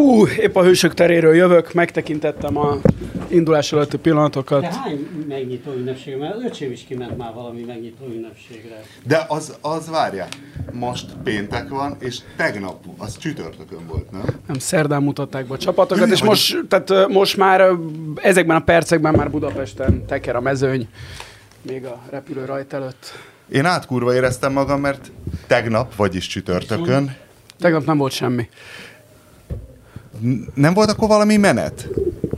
Hú, épp a hősök teréről jövök, megtekintettem a indulás előtti pillanatokat. De hány megnyitó ünnepség? Mert az öcsém is kiment már valami megnyitó ünnepségre. De az, az várja. Most péntek van, és tegnap, az csütörtökön volt, nem? Nem, szerdán mutatták be a csapatokat, és most, tehát, most már ezekben a percekben már Budapesten teker a mezőny, még a repülő rajt előtt. Én átkurva éreztem magam, mert tegnap, vagyis csütörtökön, Tegnap nem volt semmi. Nem volt akkor valami menet?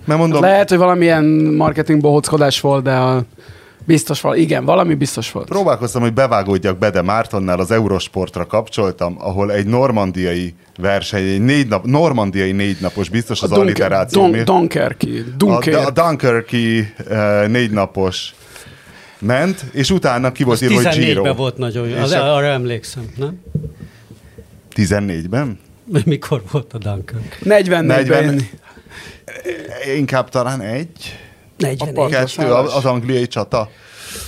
Mert mondom, Lehet, hogy valamilyen marketing bohóckodás volt, de a, biztos volt. Igen, valami biztos volt. próbálkoztam, hogy bevágódjak Bede Mártonnál az Eurosportra kapcsoltam, ahol egy normandiai verseny, egy négy nap, normandiai négy napos, biztos az Dunker- alliteráció. Dun- mi- Dunkerki. a, Dunker. a Dunkerki uh, négy napos ment, és utána ki volt írva, hogy 14-ben Giro. volt nagyon jó, az, a- arra emlékszem, nem? 14-ben? Mikor volt a Dunkirk? 44 40. ben Inkább talán egy, 44. partos kettő, az angliai csata.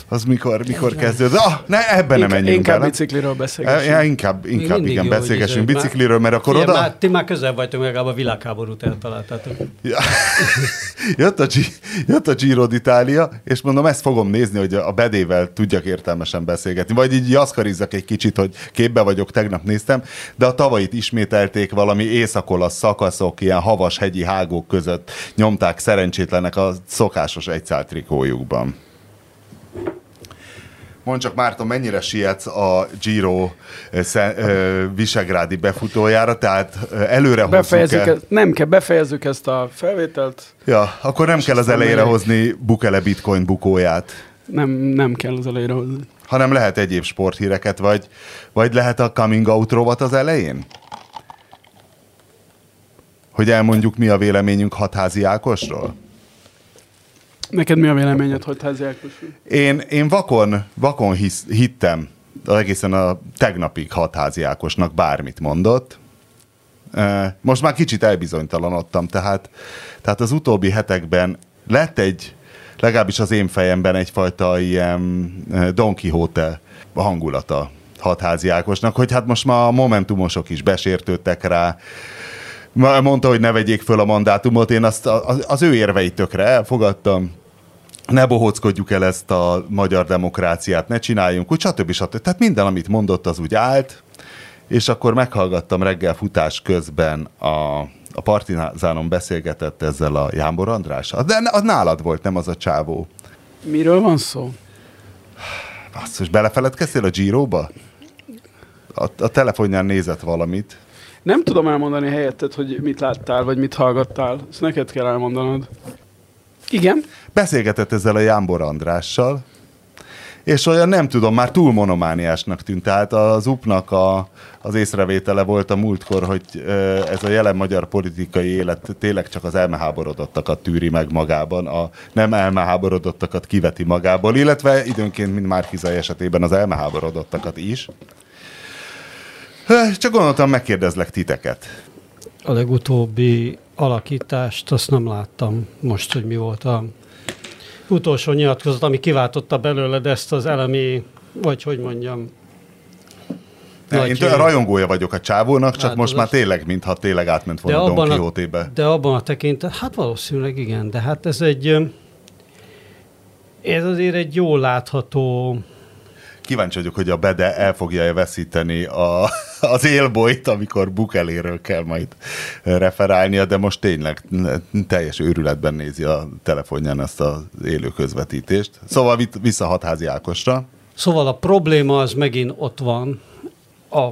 Az mikor, mikor kezdődött? Ah, ne, ebben nem menjünk inkább bele. bicikliről beszélgessünk. Ja, inkább, inkább mindig igen, jó, beszélgessünk bicikliről, mert akkor Figyelj, oda... Már, ti már közel vagytok, legalább a világháborút eltaláltátok. Ja. jött, a, Gi- jött a Giro d'Italia, és mondom, ezt fogom nézni, hogy a bedével tudjak értelmesen beszélgetni. Vagy így jaszkarizzak egy kicsit, hogy képbe vagyok, tegnap néztem, de a tavait ismételték valami északolasz szakaszok, ilyen havas hegyi hágók között nyomták szerencsétlenek a szokásos egyszál trikójukban. Mondd csak, Márton, mennyire sietsz a Giro ö, sze- ö, visegrádi befutójára, tehát ö, előre Befejezzük hozzuk-e? ezt, nem kell, befejezzük ezt a felvételt. Ja, akkor nem kell az elejére még- hozni Bukele bitcoin bukóját, Nem, nem kell az elejére hozni. hanem lehet egyéb sporthíreket, vagy, vagy lehet a coming out rovat az elején? Hogy elmondjuk, mi a véleményünk hatházi Ákosról? Neked mi a véleményed, hogy házi? Én, én vakon, vakon hisz, hittem egészen a tegnapig hatházi Ákosnak bármit mondott. Most már kicsit elbizonytalanodtam, tehát, tehát az utóbbi hetekben lett egy, legalábbis az én fejemben egyfajta ilyen Don Quixote hangulata hatházi Ákosnak, hogy hát most már a momentumosok is besértődtek rá, mondta, hogy ne vegyék föl a mandátumot, én azt az, az ő érveit tökre elfogadtam, ne bohóckodjuk el ezt a magyar demokráciát, ne csináljunk úgy, stb. stb. Tehát minden, amit mondott, az úgy állt, és akkor meghallgattam reggel futás közben a, a Partizánon beszélgetett ezzel a Jámbor Andrással. De az nálad volt, nem az a csávó. Miről van szó? Basszus, belefeledkeztél a Giro-ba? A, a telefonján nézett valamit. Nem tudom elmondani helyetted, hogy mit láttál, vagy mit hallgattál. Ezt neked kell elmondanod. Igen? Beszélgetett ezzel a Jámbor Andrással, és olyan nem tudom, már túl monomániásnak tűnt. Tehát az UP-nak a, az észrevétele volt a múltkor, hogy ez a jelen magyar politikai élet tényleg csak az elmeháborodottakat tűri meg magában, a nem elmeháborodottakat kiveti magából, illetve időnként, mint Márkizai esetében az elmeháborodottakat is. Csak gondoltam, megkérdezlek titeket. A legutóbbi alakítást azt nem láttam most, hogy mi volt a utolsó nyilatkozat, ami kiváltotta belőled ezt az elemi, vagy hogy mondjam, Nagy, Én tőle rajongója vagyok a csávónak, csak most már tényleg, mintha tényleg átment volna Don abban, a, Quixote-be. de abban a tekintet, hát valószínűleg igen, de hát ez egy, ez azért egy jól látható, Kíváncsi vagyok, hogy a Bede el fogja veszíteni a, az élbolyt, amikor Bukeléről kell majd referálnia, de most tényleg teljes őrületben nézi a telefonján ezt az élő közvetítést. Szóval vissza hatházi Ákosra. Szóval a probléma az megint ott van, a,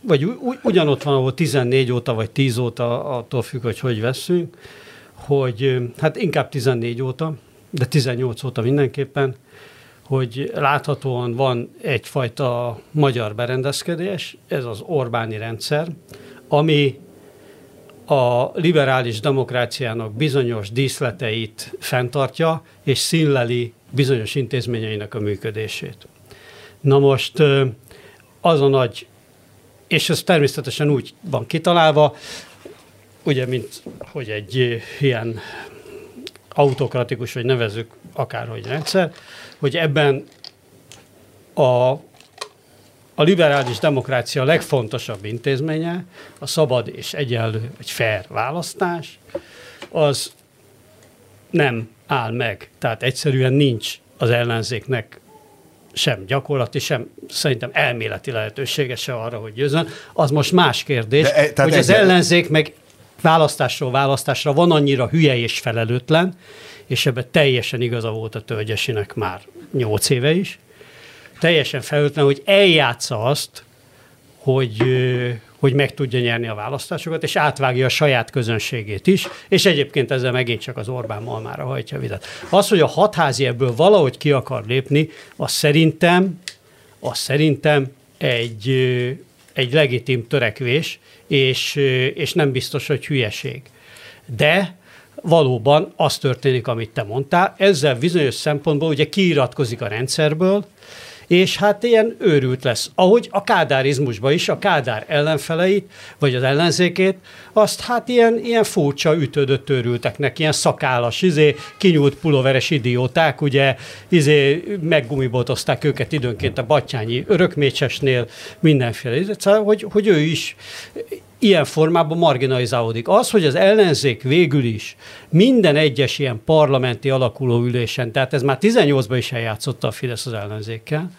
vagy ugyanott van, ahol 14 óta, vagy 10 óta, attól függ, hogy hogy veszünk, hogy hát inkább 14 óta, de 18 óta mindenképpen, hogy láthatóan van egyfajta magyar berendezkedés, ez az Orbáni rendszer, ami a liberális demokráciának bizonyos díszleteit fenntartja, és színleli bizonyos intézményeinek a működését. Na most az a nagy, és ez természetesen úgy van kitalálva, ugye, mint hogy egy ilyen autokratikus, vagy nevezük akárhogy rendszer, hogy ebben a a liberális demokrácia legfontosabb intézménye, a szabad és egyenlő, egy fair választás, az nem áll meg. Tehát egyszerűen nincs az ellenzéknek sem gyakorlati, sem szerintem elméleti lehetősége se arra, hogy győzön. Az most más kérdés, De, e, hogy az ellenzék meg választásról választásra van annyira hülye és felelőtlen, és ebben teljesen igaza volt a tölgyesinek már nyolc éve is, teljesen felelőtlen, hogy eljátsza azt, hogy, hogy meg tudja nyerni a választásokat, és átvágja a saját közönségét is, és egyébként ezzel megint csak az Orbán malmára hajtja a vizet. Az, hogy a hatházi ebből valahogy ki akar lépni, az szerintem, az szerintem egy, egy legitim törekvés, és, és nem biztos, hogy hülyeség. De valóban az történik, amit te mondtál, ezzel bizonyos szempontból ugye kiiratkozik a rendszerből, és hát ilyen őrült lesz. Ahogy a kádárizmusban is, a kádár ellenfeleit, vagy az ellenzékét, azt hát ilyen, ilyen furcsa ütődött őrülteknek, ilyen szakállas, izé, kinyúlt pulóveres idióták, ugye, izé, meggumibotozták őket időnként a Battyányi örökmécsesnél, mindenféle, szóval, hogy, hogy ő is ilyen formában marginalizálódik. Az, hogy az ellenzék végül is minden egyes ilyen parlamenti alakuló ülésen, tehát ez már 18-ban is eljátszotta a Fidesz az ellenzékkel,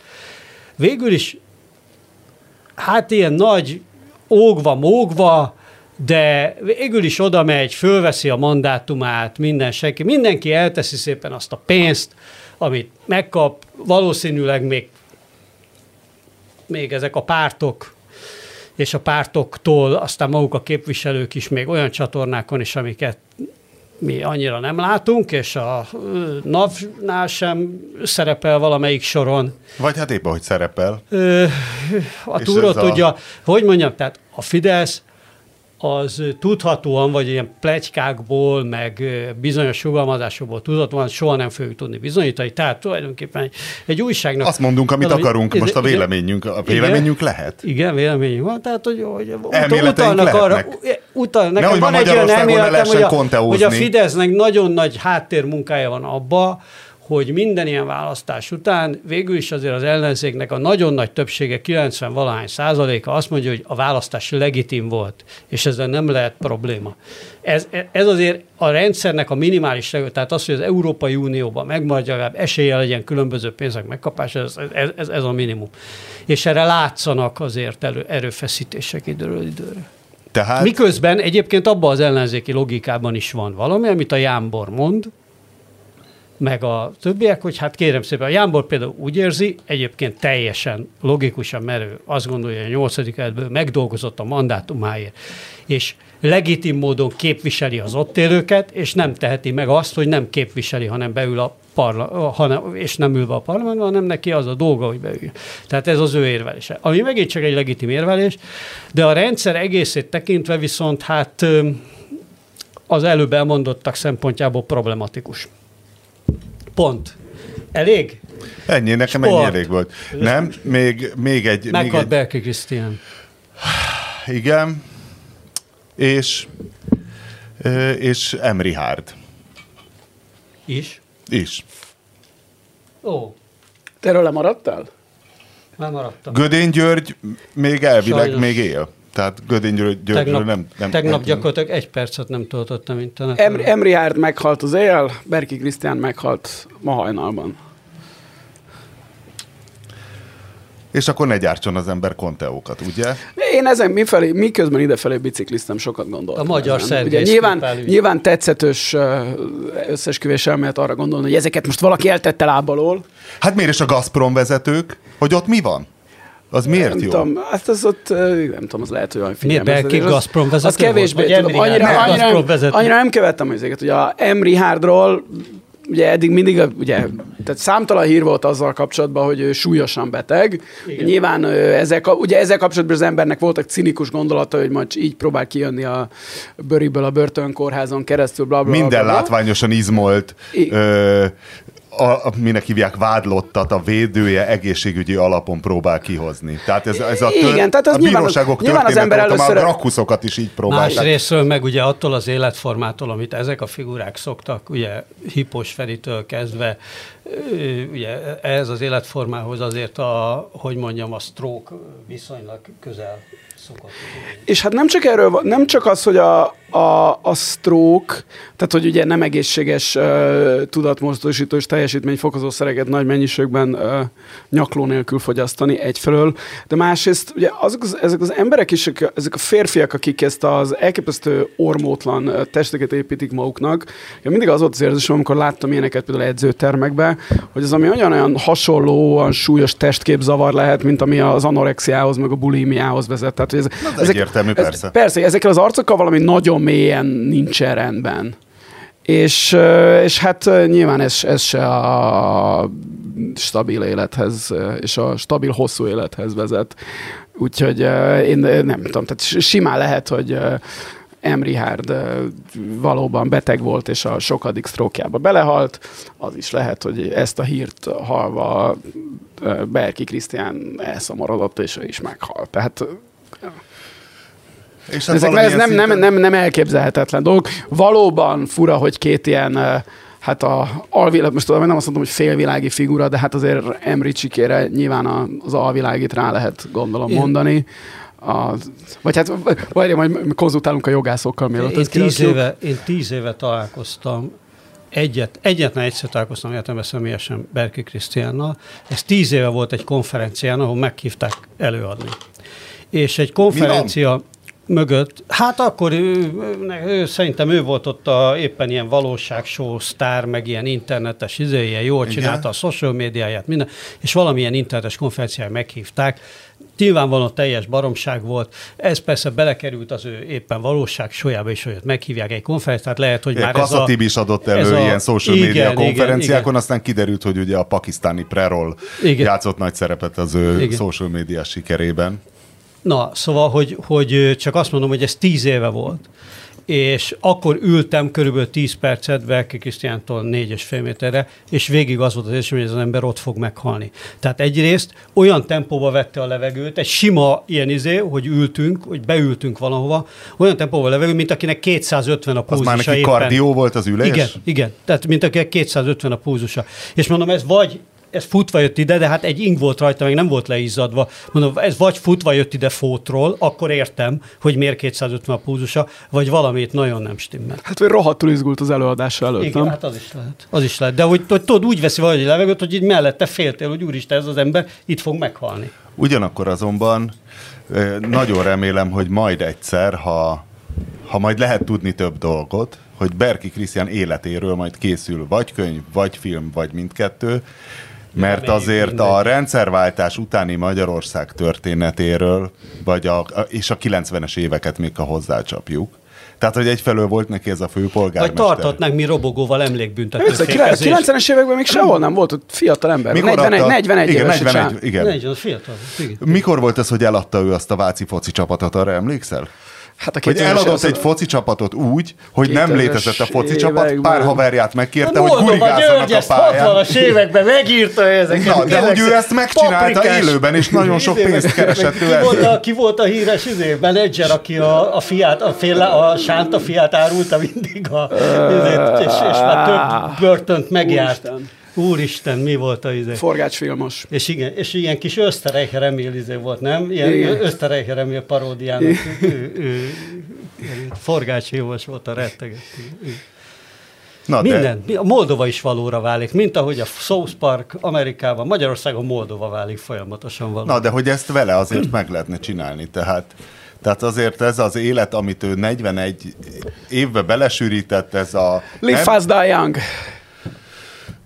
végül is hát ilyen nagy ógva, mógva, de végül is oda megy, fölveszi a mandátumát, minden senki, mindenki elteszi szépen azt a pénzt, amit megkap, valószínűleg még, még ezek a pártok és a pártoktól aztán maguk a képviselők is még olyan csatornákon is, amiket mi annyira nem látunk, és a NAV-nál sem szerepel valamelyik soron. Vagy hát éppen, hogy szerepel. a túró tudja, a... hogy mondjam, tehát a Fidesz az tudhatóan, vagy ilyen plegykákból, meg bizonyos sugalmazásokból tudhatóan soha nem fogjuk tudni bizonyítani. Tehát tulajdonképpen egy, egy újságnak... Azt mondunk, amit valami, akarunk, most a véleményünk, a véleményünk igen, lehet. Igen, véleményünk van, tehát hogy, hogy utalnak arra, utalnak, nekem van egy olyan elméletem, hogy a, hogy a Fidesznek nagyon nagy háttérmunkája van abba, hogy minden ilyen választás után végül is azért az ellenzéknek a nagyon nagy többsége, 90 valahány százaléka azt mondja, hogy a választás legitim volt, és ezzel nem lehet probléma. Ez, ez azért a rendszernek a minimális, tehát az, hogy az Európai Unióban megmaradja, legalább esélye legyen különböző pénzek megkapása, ez, ez, ez, ez a minimum. És erre látszanak azért elő, erőfeszítések időről időre. Tehát... Miközben egyébként abban az ellenzéki logikában is van valami, amit a Jámbor mond, meg a többiek, hogy hát kérem szépen, a Jámbor például úgy érzi, egyébként teljesen logikusan merő, azt gondolja, hogy a nyolcadik ebből megdolgozott a mandátumáért, és legitim módon képviseli az ott élőket, és nem teheti meg azt, hogy nem képviseli, hanem beül a parla, hanem, és nem ülve a parlamentben, hanem neki az a dolga, hogy beüljön. Tehát ez az ő érvelése. Ami megint csak egy legitim érvelés, de a rendszer egészét tekintve viszont hát az előbb elmondottak szempontjából problematikus. Pont. Elég? Ennyi, nekem Sport. ennyi elég volt. Nem, még, még egy... Meghalt egy... Berki Krisztián. Igen, és, és Emri Hárd. Is? Is. Ó. Te erről lemaradtál? Nem maradtam. Gödén György még elvileg Sajnos. még él. Tehát Gödény György, tegnap, nem, nem... Tegnap nem, gyakorlatilag egy percet nem töltöttem interneten. Em, Emri Hárd meghalt az éjjel, Berki Krisztián meghalt ma hajnalban. És akkor ne gyártson az ember konteókat, ugye? Én ezen mifelé, miközben idefelé bicikliztem, sokat gondoltam. A magyar Ugye nyilván, nyilván tetszetős összesküvés elmélet arra gondolni, hogy ezeket most valaki eltette lábalól. Hát miért is a Gazprom vezetők? Hogy ott mi van? Az miért nem jó? Tudom, hát az ott, nem tudom, az lehet, hogy olyan figyelmeztető. Miért Belki Gazprom vezető Az kevésbé, tudom, annyira, annyira, annyira, annyira, nem követtem ezeket. Ugye a Emri Hardról ugye eddig mindig, ugye, tehát számtalan hír volt azzal kapcsolatban, hogy ő súlyosan beteg. Igen. Nyilván ezek, ugye ezzel kapcsolatban az embernek voltak cinikus gondolata, hogy majd így próbál kijönni a bőriből a börtönkórházon keresztül, bla, bla, Minden bla, bla. látványosan izmolt, ö, a, a, minek hívják vádlottat, a védője egészségügyi alapon próbál kihozni. Tehát ez, ez a, tör, Igen, tehát az a nyilván, bíróságok nyilván az ember először... a grakuszokat is így próbálták. Másrésztről meg ugye attól az életformától, amit ezek a figurák szoktak, ugye Hipos Feritől kezdve, ugye ez az életformához azért a, hogy mondjam, a stroke viszonylag közel És hát nem csak erről, nem csak az, hogy a, a, a stroke, tehát hogy ugye nem egészséges uh, tudatmozgósító és teljesítményfokozó szereket nagy mennyiségben uh, nyakló nélkül fogyasztani egyfelől, de másrészt ugye azok az, ezek az emberek is, ezek a férfiak, akik ezt az elképesztő ormótlan uh, testeket építik maguknak, ja, mindig az volt az érzésem, amikor láttam ilyeneket például edzőtermekbe, hogy az ami olyan-olyan hasonló, olyan súlyos testképzavar lehet, mint ami az anorexiához, meg a bulimiához vezet. Tehát, hogy ez, ez ezek, egyértelmű, ez, persze. Persze, ezekkel az arcokkal valami nagyon mélyen nincsen rendben. És, és hát nyilván ez, ez se a stabil élethez, és a stabil hosszú élethez vezet. Úgyhogy én nem tudom, tehát simán lehet, hogy M. Hard valóban beteg volt, és a sokadik sztrókjába belehalt. Az is lehet, hogy ezt a hírt halva Berki Krisztián elszomorodott, és ő is meghalt. Tehát és ez, Ezek, ez nem, nem, nem, nem elképzelhetetlen dolgok. Valóban fura, hogy két ilyen hát a alvilág, most tudom, nem azt mondom, hogy félvilági figura, de hát azért Emri Csikére nyilván az alvilágit rá lehet gondolom Én. mondani. A, vagy hát, vagy majd konzultálunk a jogászokkal, mielőtt én, tíz éve, én tíz éve találkoztam egyet, egyetlen egyszer találkoztam életemben személyesen Berki Krisztiánnal. Ez tíz éve volt egy konferencián, ahol meghívták előadni. És egy konferencia, mögött, hát akkor ő, ő, szerintem ő volt ott a, éppen ilyen valóságshow sztár, meg ilyen internetes izéje, jól Igen. csinálta a social médiáját, minden, és valamilyen internetes konferencián meghívták. Nyilvánvalóan teljes baromság volt. Ez persze belekerült az ő éppen valóság sójába is, hogy meghívják egy konferenciát, lehet, hogy már ez a... is adott elő a, ilyen social igen, media konferenciákon, igen, aztán kiderült, hogy ugye a pakisztáni prerol igen. játszott nagy szerepet az ő igen. social média sikerében. Na, szóval, hogy, hogy csak azt mondom, hogy ez tíz éve volt. És akkor ültem körülbelül 10 percet Berki Krisztiántól négy és fél méterre, és végig az volt az érzésem, hogy ez az ember ott fog meghalni. Tehát egyrészt olyan tempóba vette a levegőt, egy sima ilyen izé, hogy ültünk, hogy beültünk valahova, olyan tempóba a levegőt, mint akinek 250 a púzusa Az már neki éppen. kardió volt az ülés? Igen, igen. Tehát mint akinek 250 a púzusa. És mondom, ez vagy ez futva jött ide, de hát egy ing volt rajta, meg nem volt leizzadva. Mondom, ez vagy futva jött ide fótról, akkor értem, hogy miért 250 a púzusa, vagy valamit nagyon nem stimmel. Hát, vagy rohadtul izgult az előadása előtt, Igen, nem? hát az is lehet. Az is lehet. De hogy, hogy tudod, úgy veszi valahogy a levegőt, hogy így mellette féltél, hogy úristen, ez az ember itt fog meghalni. Ugyanakkor azonban nagyon remélem, hogy majd egyszer, ha, ha majd lehet tudni több dolgot, hogy Berki Krisztián életéről majd készül vagy könyv, vagy film, vagy mindkettő, mert azért a rendszerváltás utáni Magyarország történetéről, vagy a, és a 90-es éveket még a hozzácsapjuk, tehát, hogy egyfelől volt neki ez a főpolgármester. Vagy tarthatnánk mi robogóval emlékbüntető A 90-es években még sehol nem volt ott fiatal ember. Mikor 41, adta, 41 igen, éves 41, igen. 40, fiatal. Igen. Mikor volt ez, hogy eladta ő azt a váci foci csapatot, arra emlékszel? Hát a hogy eladott az egy foci csapatot úgy, hogy nem létezett a foci csapat, pár haverját megkérte, hogy gurigázzanak a pályán. a években megírta ezeket. Na, de hogy ő ezt megcsinálta paprikás. élőben, és nagyon sok pénzt keresett ő ki, volt a, ki volt a híres izé, menedzser, aki a, a fiát, a, fél, a Sánta fiát árulta mindig, a, és, és már több börtönt megjárt. Úristen. Úristen, mi volt a izé? Forgácsfilmos. És igen, és ilyen kis Österreicher Emil izé volt, nem? Ilyen Österreicher Emil paródiának. Forgácsfilmos volt a retteget. Na Minden. De... A Moldova is valóra válik, mint ahogy a South Park Amerikában, Magyarországon Moldova válik folyamatosan való. Na, de hogy ezt vele azért meg lehetne csinálni, tehát tehát azért ez az élet, amit ő 41 évbe belesűrített, ez a... Live nem... fast, die young.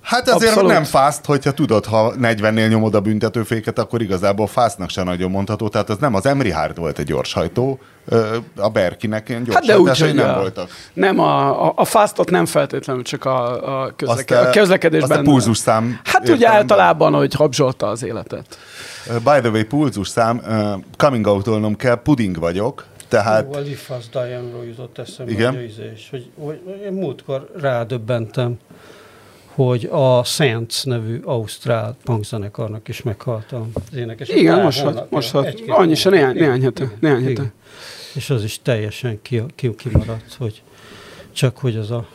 Hát azért Abszolút. nem fászt, hogyha tudod, ha 40-nél nyomod a büntetőféket, akkor igazából fásznak se nagyon mondható. Tehát az nem az Emri Hard volt egy gyorshajtó, a Berkinek ilyen gyors hát de úgy, nem a, voltak. Nem, a, a, a fástot nem feltétlenül csak a, a, közleke, a, a közlekedésben. Azt a pulzus szám. Hát ugye általában, hogy habzsolta az életet. By the way, pulzus szám, coming out kell, puding vagyok, tehát... Ó, az Ifasz Diane-ról jutott eszembe, Igen? hogy, hogy, hogy én múltkor rádöbbentem hogy a Saints nevű ausztrál punkzenekarnak is meghalt az énekes. Igen, most hát, most hát, annyi se néhány, néhány hete. Néhány hete. És az is teljesen ki, ki, kimaradt, hogy csak hogy az a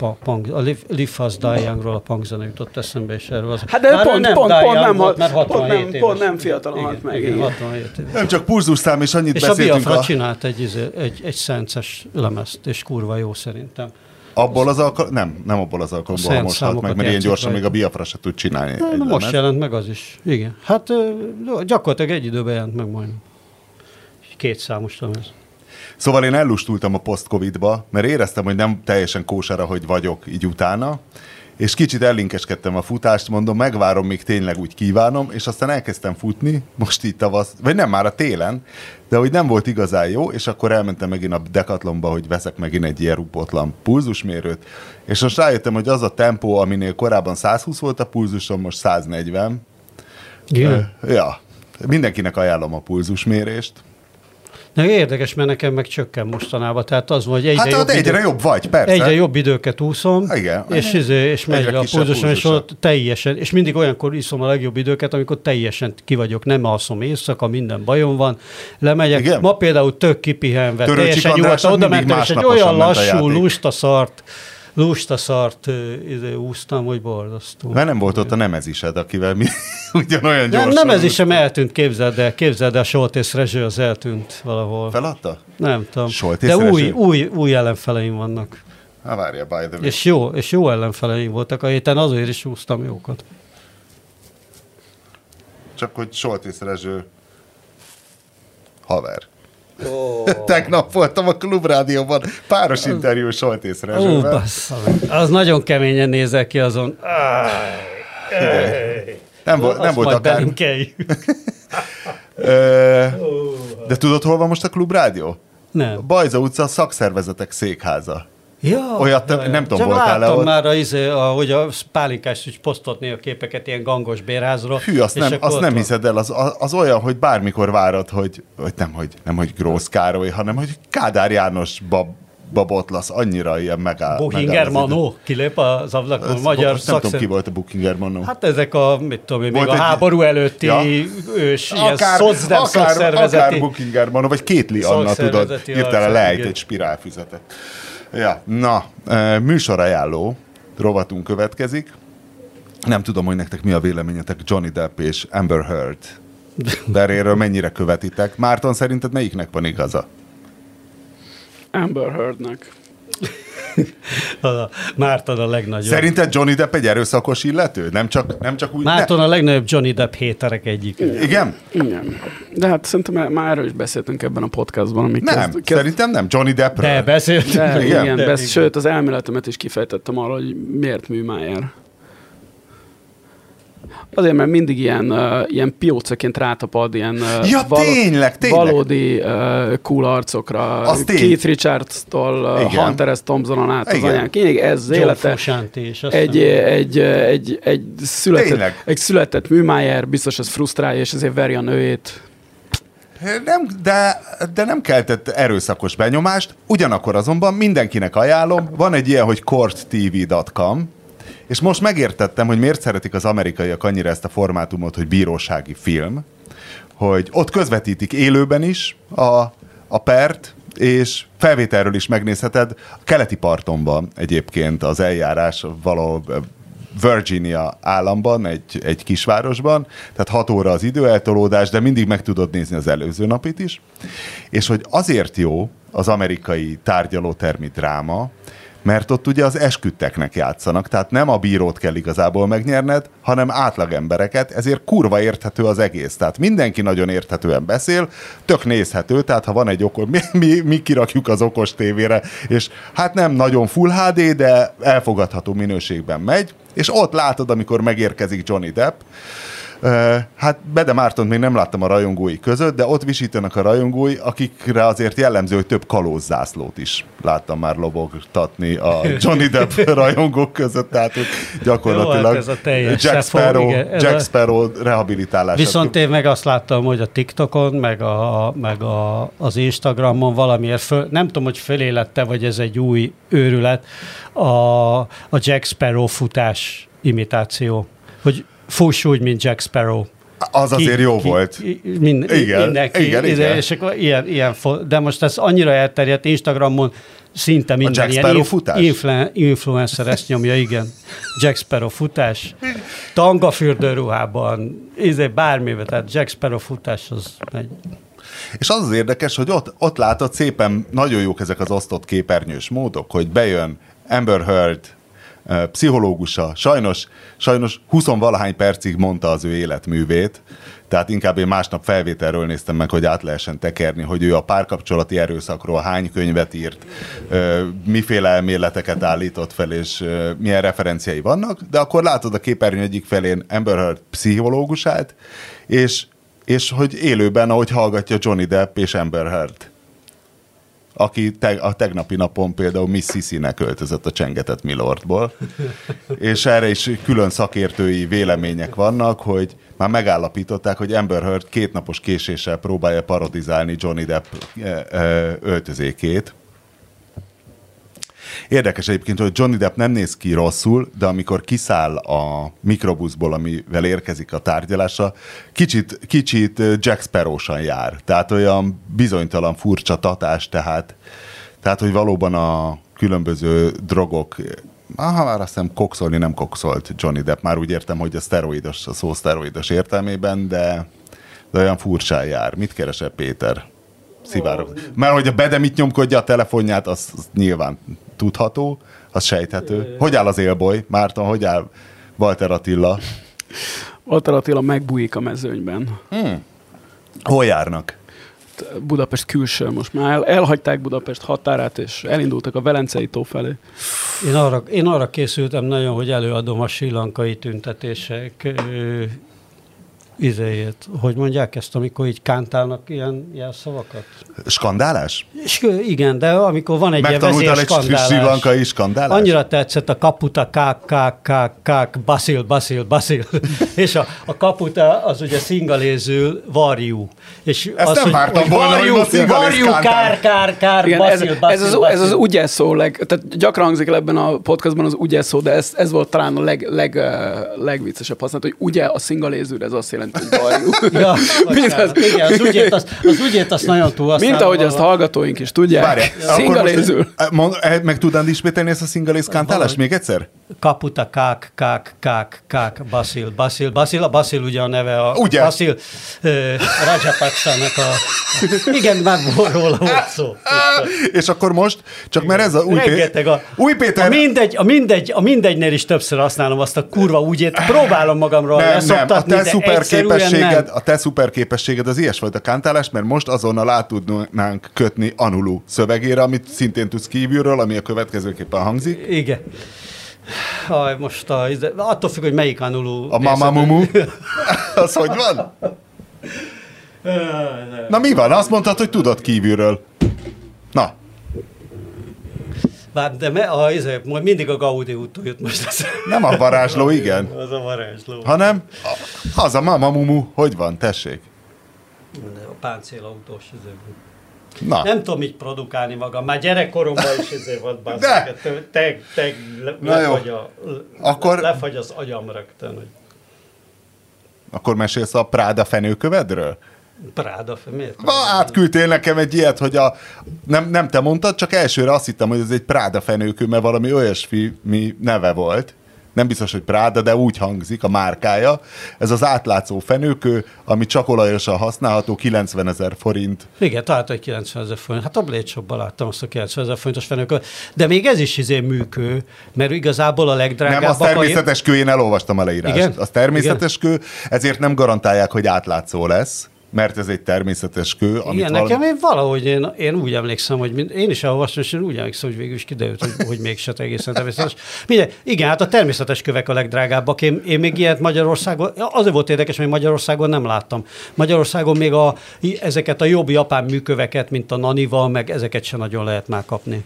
a, punk, a Live, Live Fast Die Young-ról a punkzene jutott eszembe, és erről az... Hát de Már pont, nem pont, pont, nem, volt, mert pont, nem, éves. pont nem fiatalon halt meg. Igen, 67 éves. Nem csak pulzusszám, és annyit és beszéltünk. És a Biafra a... csinált egy, izé- egy, egy szences lemezt, és kurva jó szerintem. Abból az alkalom, nem, nem abból az alkalomból, most halt meg, mert ilyen gyorsan még a Biafra se tud csinálni. Na, most jelent meg az is, igen. Hát gyakorlatilag egy időben jelent meg majdnem. Két számos lemez. Szóval én ellustultam a post-covidba, mert éreztem, hogy nem teljesen kósára, hogy vagyok így utána, és kicsit ellinkeskedtem a futást, mondom, megvárom, még tényleg úgy kívánom, és aztán elkezdtem futni, most itt tavasz, vagy nem már a télen, de hogy nem volt igazán jó, és akkor elmentem megint a Decathlonba, hogy veszek megint egy ilyen rupotlan pulzusmérőt, és most rájöttem, hogy az a tempó, aminél korábban 120 volt a pulzusom, most 140. Igen. Ja, mindenkinek ajánlom a pulzusmérést. Na, érdekes, mert nekem meg csökken mostanában. Tehát az, hogy egyre, hát, jobb, egyre idő, jobb vagy, persze. Egyre jobb időket úszom, Igen. és, izé, és megy a pulzusom, és ott teljesen, és mindig olyankor iszom a legjobb időket, amikor teljesen ki vagyok, nem alszom éjszaka, minden bajom van, lemegyek. Igen. Ma például tök kipihenve, Törőcsik teljesen nyugodtan oda mentem, és egy olyan lassú, lusta szart, lustaszart izé, úsztam, hogy borzasztó. Mert nem volt ott a nemezised, akivel mi ugyanolyan gyorsan... Nem, nemezisem eltűnt, képzeld el, képzeld el, Soltész Rezső az eltűnt valahol. Feladta? Nem tudom. Soltész De új, új, új ellenfeleim vannak. Há, várja, by the way. És jó, és jó ellenfeleim voltak a héten, azért is úsztam jókat. Csak hogy Soltész Rezső haver. Oh. Tegnap voltam a Klubrádióban, páros interjú Soltész Rezsővel. Oh, az nagyon keményen nézel ki azon. Nem, volt, nem volt akár... De tudod, hol van most a Klubrádió? Nem. A Bajza utca szakszervezetek székháza. Ja, Olyat ja, nem tudom, voltál le ott. már, a, izé, ahogy a pálinkás is posztotni a képeket ilyen gangos bérházról. Hű, azt, nem, azt nem hiszed el, az, az, olyan, hogy bármikor várod, hogy, hogy nem, hogy, nem, hogy Grósz Károly, hanem hogy Kádár János bab, babotlasz, annyira ilyen megáll. Buchinger Manó kilép az ablakon, magyar szakszer... Nem tudom, ki volt a Buchinger Manó. Hát ezek a, mit tudom én, még a egy... háború előtti ja. ős, ilyen szocdem akár. Akár Buchinger Manó, vagy Kétli Anna, tudod, hirtelen leejt egy spirálfüzetet. Ja, na, műsorajánló rovatunk következik. Nem tudom, hogy nektek mi a véleményetek Johnny Depp és Amber Heard deréről mennyire követitek. Márton, szerinted melyiknek van igaza? Amber Heardnek. A Márton a legnagyobb. Szerinted Johnny Depp egy erőszakos illető? Nem csak, nem csak úgy... Márton ne... a legnagyobb Johnny Depp héterek egyik. Igen? Igen. De hát szerintem már erről is beszéltünk ebben a podcastban. Amik nem, kezd, kezd... szerintem nem. Johnny Deppről. De beszéltünk. De, igen, igen, de, besz... igen. Sőt, az elméletemet is kifejtettem arra, hogy miért műmájár. Azért, mert mindig ilyen, uh, ilyen piócaként rátapad ilyen uh, ja, val- tényleg, tényleg. valódi uh, cool arcokra. Az Keith Richards-tól uh, Hunter S. Thompsonon át Igen. az anyák. Kényeg ez Joe élete. Is, egy, egy, egy, egy, született, egy született műmájer, biztos ez frusztrálja, és ezért veri a nőjét. Nem, de, de nem keltett erőszakos benyomást, ugyanakkor azonban mindenkinek ajánlom, van egy ilyen, hogy courttv.com, és most megértettem, hogy miért szeretik az amerikaiak annyira ezt a formátumot, hogy bírósági film, hogy ott közvetítik élőben is a, a pert, és felvételről is megnézheted. A keleti parton van egyébként az eljárás valahol Virginia államban, egy, egy kisvárosban, tehát 6 óra az időeltolódás, de mindig meg tudod nézni az előző napit is. És hogy azért jó az amerikai tárgyalótermi dráma, mert ott ugye az esküdteknek játszanak, tehát nem a bírót kell igazából megnyerned, hanem átlagembereket, ezért kurva érthető az egész. Tehát mindenki nagyon érthetően beszél, tök nézhető, tehát ha van egy okos, mi, mi, mi kirakjuk az okos tévére, és hát nem nagyon full HD, de elfogadható minőségben megy, és ott látod, amikor megérkezik Johnny Depp, Hát Bede Mártont még nem láttam a rajongói között, de ott visítanak a rajongói, akikre azért jellemző, hogy több kalózzászlót is láttam már lobogtatni a Johnny Depp rajongók között, tehát gyakorlatilag Jó, hát ez a Jack Sparrow, igen, Jack a... Sparrow rehabilitálását. Viszont én meg azt láttam, hogy a TikTokon, meg, a, meg a, az Instagramon valamiért föl, nem tudom, hogy fölélette, vagy ez egy új őrület, a, a Jack Sparrow futás imitáció. Hogy fuss úgy, mint Jack Sparrow. Az ki, azért jó ki, volt. Mind, igen, mindenki, igen, igen. És akkor ilyen, ilyen, de most ez annyira elterjedt Instagramon, szinte minden a Jack ilyen futás? Influ, influencer ezt nyomja, igen. Jack Sparrow futás, tanga fürdőruhában, izé, bármivel, tehát Jack Sparrow futás az megy. És az az érdekes, hogy ott, ott látod szépen, nagyon jók ezek az osztott képernyős módok, hogy bejön Amber Heard, pszichológusa, sajnos, sajnos 20-valahány percig mondta az ő életművét, tehát inkább én másnap felvételről néztem meg, hogy át lehessen tekerni, hogy ő a párkapcsolati erőszakról hány könyvet írt, miféle elméleteket állított fel, és milyen referenciái vannak, de akkor látod a képernyő egyik felén Amber Heard pszichológusát, és, és hogy élőben, ahogy hallgatja Johnny Depp és Amber Heard aki te, a tegnapi napon például Miss Sissy-nek költözött a Csengetett Milordból, és erre is külön szakértői vélemények vannak, hogy már megállapították, hogy Amber Heard kétnapos késéssel próbálja parodizálni Johnny Depp eh, eh, öltözékét, Érdekes egyébként, hogy Johnny Depp nem néz ki rosszul, de amikor kiszáll a mikrobuszból, amivel érkezik a tárgyalásra, kicsit, kicsit Jack sparrow jár. Tehát olyan bizonytalan furcsa tatás, tehát, tehát hogy valóban a különböző drogok Aha, már azt hiszem kokszolni nem kokszolt Johnny Depp. Már úgy értem, hogy a szteroidos, a szó szteroidos értelmében, de, de olyan furcsán jár. Mit keresel Péter? Szivárok. Mert hogy a Bede mit nyomkodja a telefonját, az, az nyilván tudható, az sejthető. Hogy áll az élboly? Márton, hogy áll Walter Attila? Walter Attila megbújik a mezőnyben. Hmm. Hol járnak? Budapest külső most már. elhagyták Budapest határát, és elindultak a Velencei tó felé. Én arra, én arra készültem nagyon, hogy előadom a silankai tüntetések izéjét, hogy mondják ezt, amikor így kántálnak ilyen jelszavakat? Skandálás? És, igen, de amikor van egy ilyen vezérskandálás. egy lankai skandálás? Annyira tetszett a kaputa, kák, kák, kák, kák, baszil, baszil, baszil. és a, a kaputa az ugye szingalézül varjú. És Ezt az, nem vártam volna, varjú, hogy varjú, kár, kár, kár, igen, baszil, ez, baszil, ez, az, ez az ugye szó, leg, tehát gyakran hangzik el ebben a podcastban az ugye szó, de ez, ez volt talán a leg, leg, legviccesebb használat, hogy ugye a szingalézül, ez azt jelenti, jelent, hogy ja, Mint az, igen, az ügyét, az, az ügyét azt nagyon túl Mint ahogy azt hallgatóink is tudják. Szingalézül. Eh, meg tudnád ismételni ezt a szingalész kántálást még egyszer? Kaputa, kák, kák, kák, kák, Basil, Basil, Basil, a Basil ugye a neve, a ugye? Basil uh, Rajapaksának a... Igen, már róla volt szó. És akkor most, csak mert ez a új, Péter, a, új Péter... A mindegy, a mindegy, a mindegynél is többször használom azt a kurva úgyét, próbálom magamról nem, nem, a te szuper képességed, a te szuper képességed az ilyesfajta kántálás, mert most azonnal át tudnánk kötni Anulu szövegére, amit szintén tudsz kívülről, ami a következőképpen hangzik. Igen. Haj, most a, attól függ, hogy melyik Anulu. A Mamamumu? az hogy van? Na mi van? Azt mondtad, hogy tudod kívülről. Na. Bár, de me, a, izé, majd mindig a Gaudi úttól jött most. Ez. Nem a varázsló, igen. Az a varázsló. Hanem az a Mamamumu. Hogy van? Tessék. A páncélautós üzemű. Na. Nem tudom így produkálni magam. Már gyerekkoromban is ezért volt bászak. Te, te, le, lefagy, a, Akkor... lefagy az agyam rögtön. Hogy... Akkor mesélsz a Práda fenőkövedről? Práda, miért? Ma átküldtél nekem egy ilyet, hogy a, nem, nem te mondtad, csak elsőre azt hittem, hogy ez egy Práda fenőkő, mert valami olyasmi neve volt nem biztos, hogy Práda, de úgy hangzik a márkája. Ez az átlátszó fenőkő, ami csak olajosan használható, 90 ezer forint. Igen, találta egy 90 ezer forint. Hát a Blade láttam azt a 90 ezer forintos fenőkő. De még ez is izé műkő, mert igazából a legdrágább... Nem, az természetes kő, én elolvastam a leírást. Igen? Az természetes Igen? kő, ezért nem garantálják, hogy átlátszó lesz mert ez egy természetes kő. Amit Igen, nekem én valahogy én, én úgy emlékszem, hogy mind, én is elolvastam, és én úgy emlékszem, hogy végül is kiderült, hogy, hogy mégse egészen természetes. Minden, igen, hát a természetes kövek a legdrágábbak. Én, én még ilyet Magyarországon, azért volt érdekes, hogy Magyarországon nem láttam. Magyarországon még a, ezeket a jobb japán műköveket, mint a Nanival, meg ezeket sem nagyon lehet már kapni.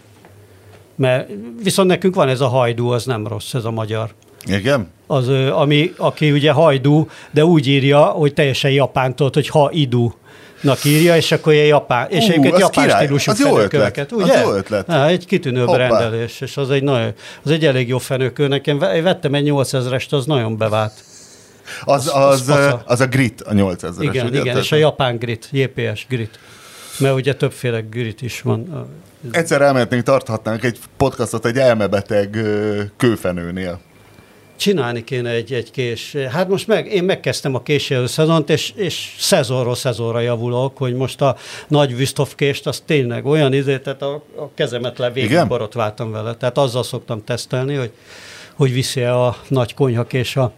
Mert viszont nekünk van ez a hajdú, az nem rossz, ez a magyar. Igen? Az, ami, aki ugye hajdú, de úgy írja, hogy teljesen japántól, hogy ha idú nak írja, és akkor ilyen japán, és uh, egyébként japán király. stílusú az ötlet. ugye? Az jó ötlet. Há, egy kitűnő Hoppá. rendelés, és az egy, nagyon, az egy elég jó fenőkő. Nekem vettem egy 8000-est, az nagyon bevált. Az, az, az, az a grit, a 8000-es. Igen, ugye? igen, és a japán grit, JPS grit. Mert ugye többféle grit is van. Egyszer elmehetnénk, tarthatnánk egy podcastot egy elmebeteg kőfenőnél csinálni kéne egy, egy kés. Hát most meg, én megkezdtem a késjelő szezont, és, és szezonról szezonra javulok, hogy most a nagy Wüsthof kést, az tényleg olyan izé, tehát a, a kezemet le végig borotváltam vele. Tehát azzal szoktam tesztelni, hogy, hogy viszi a nagy konyhakés a,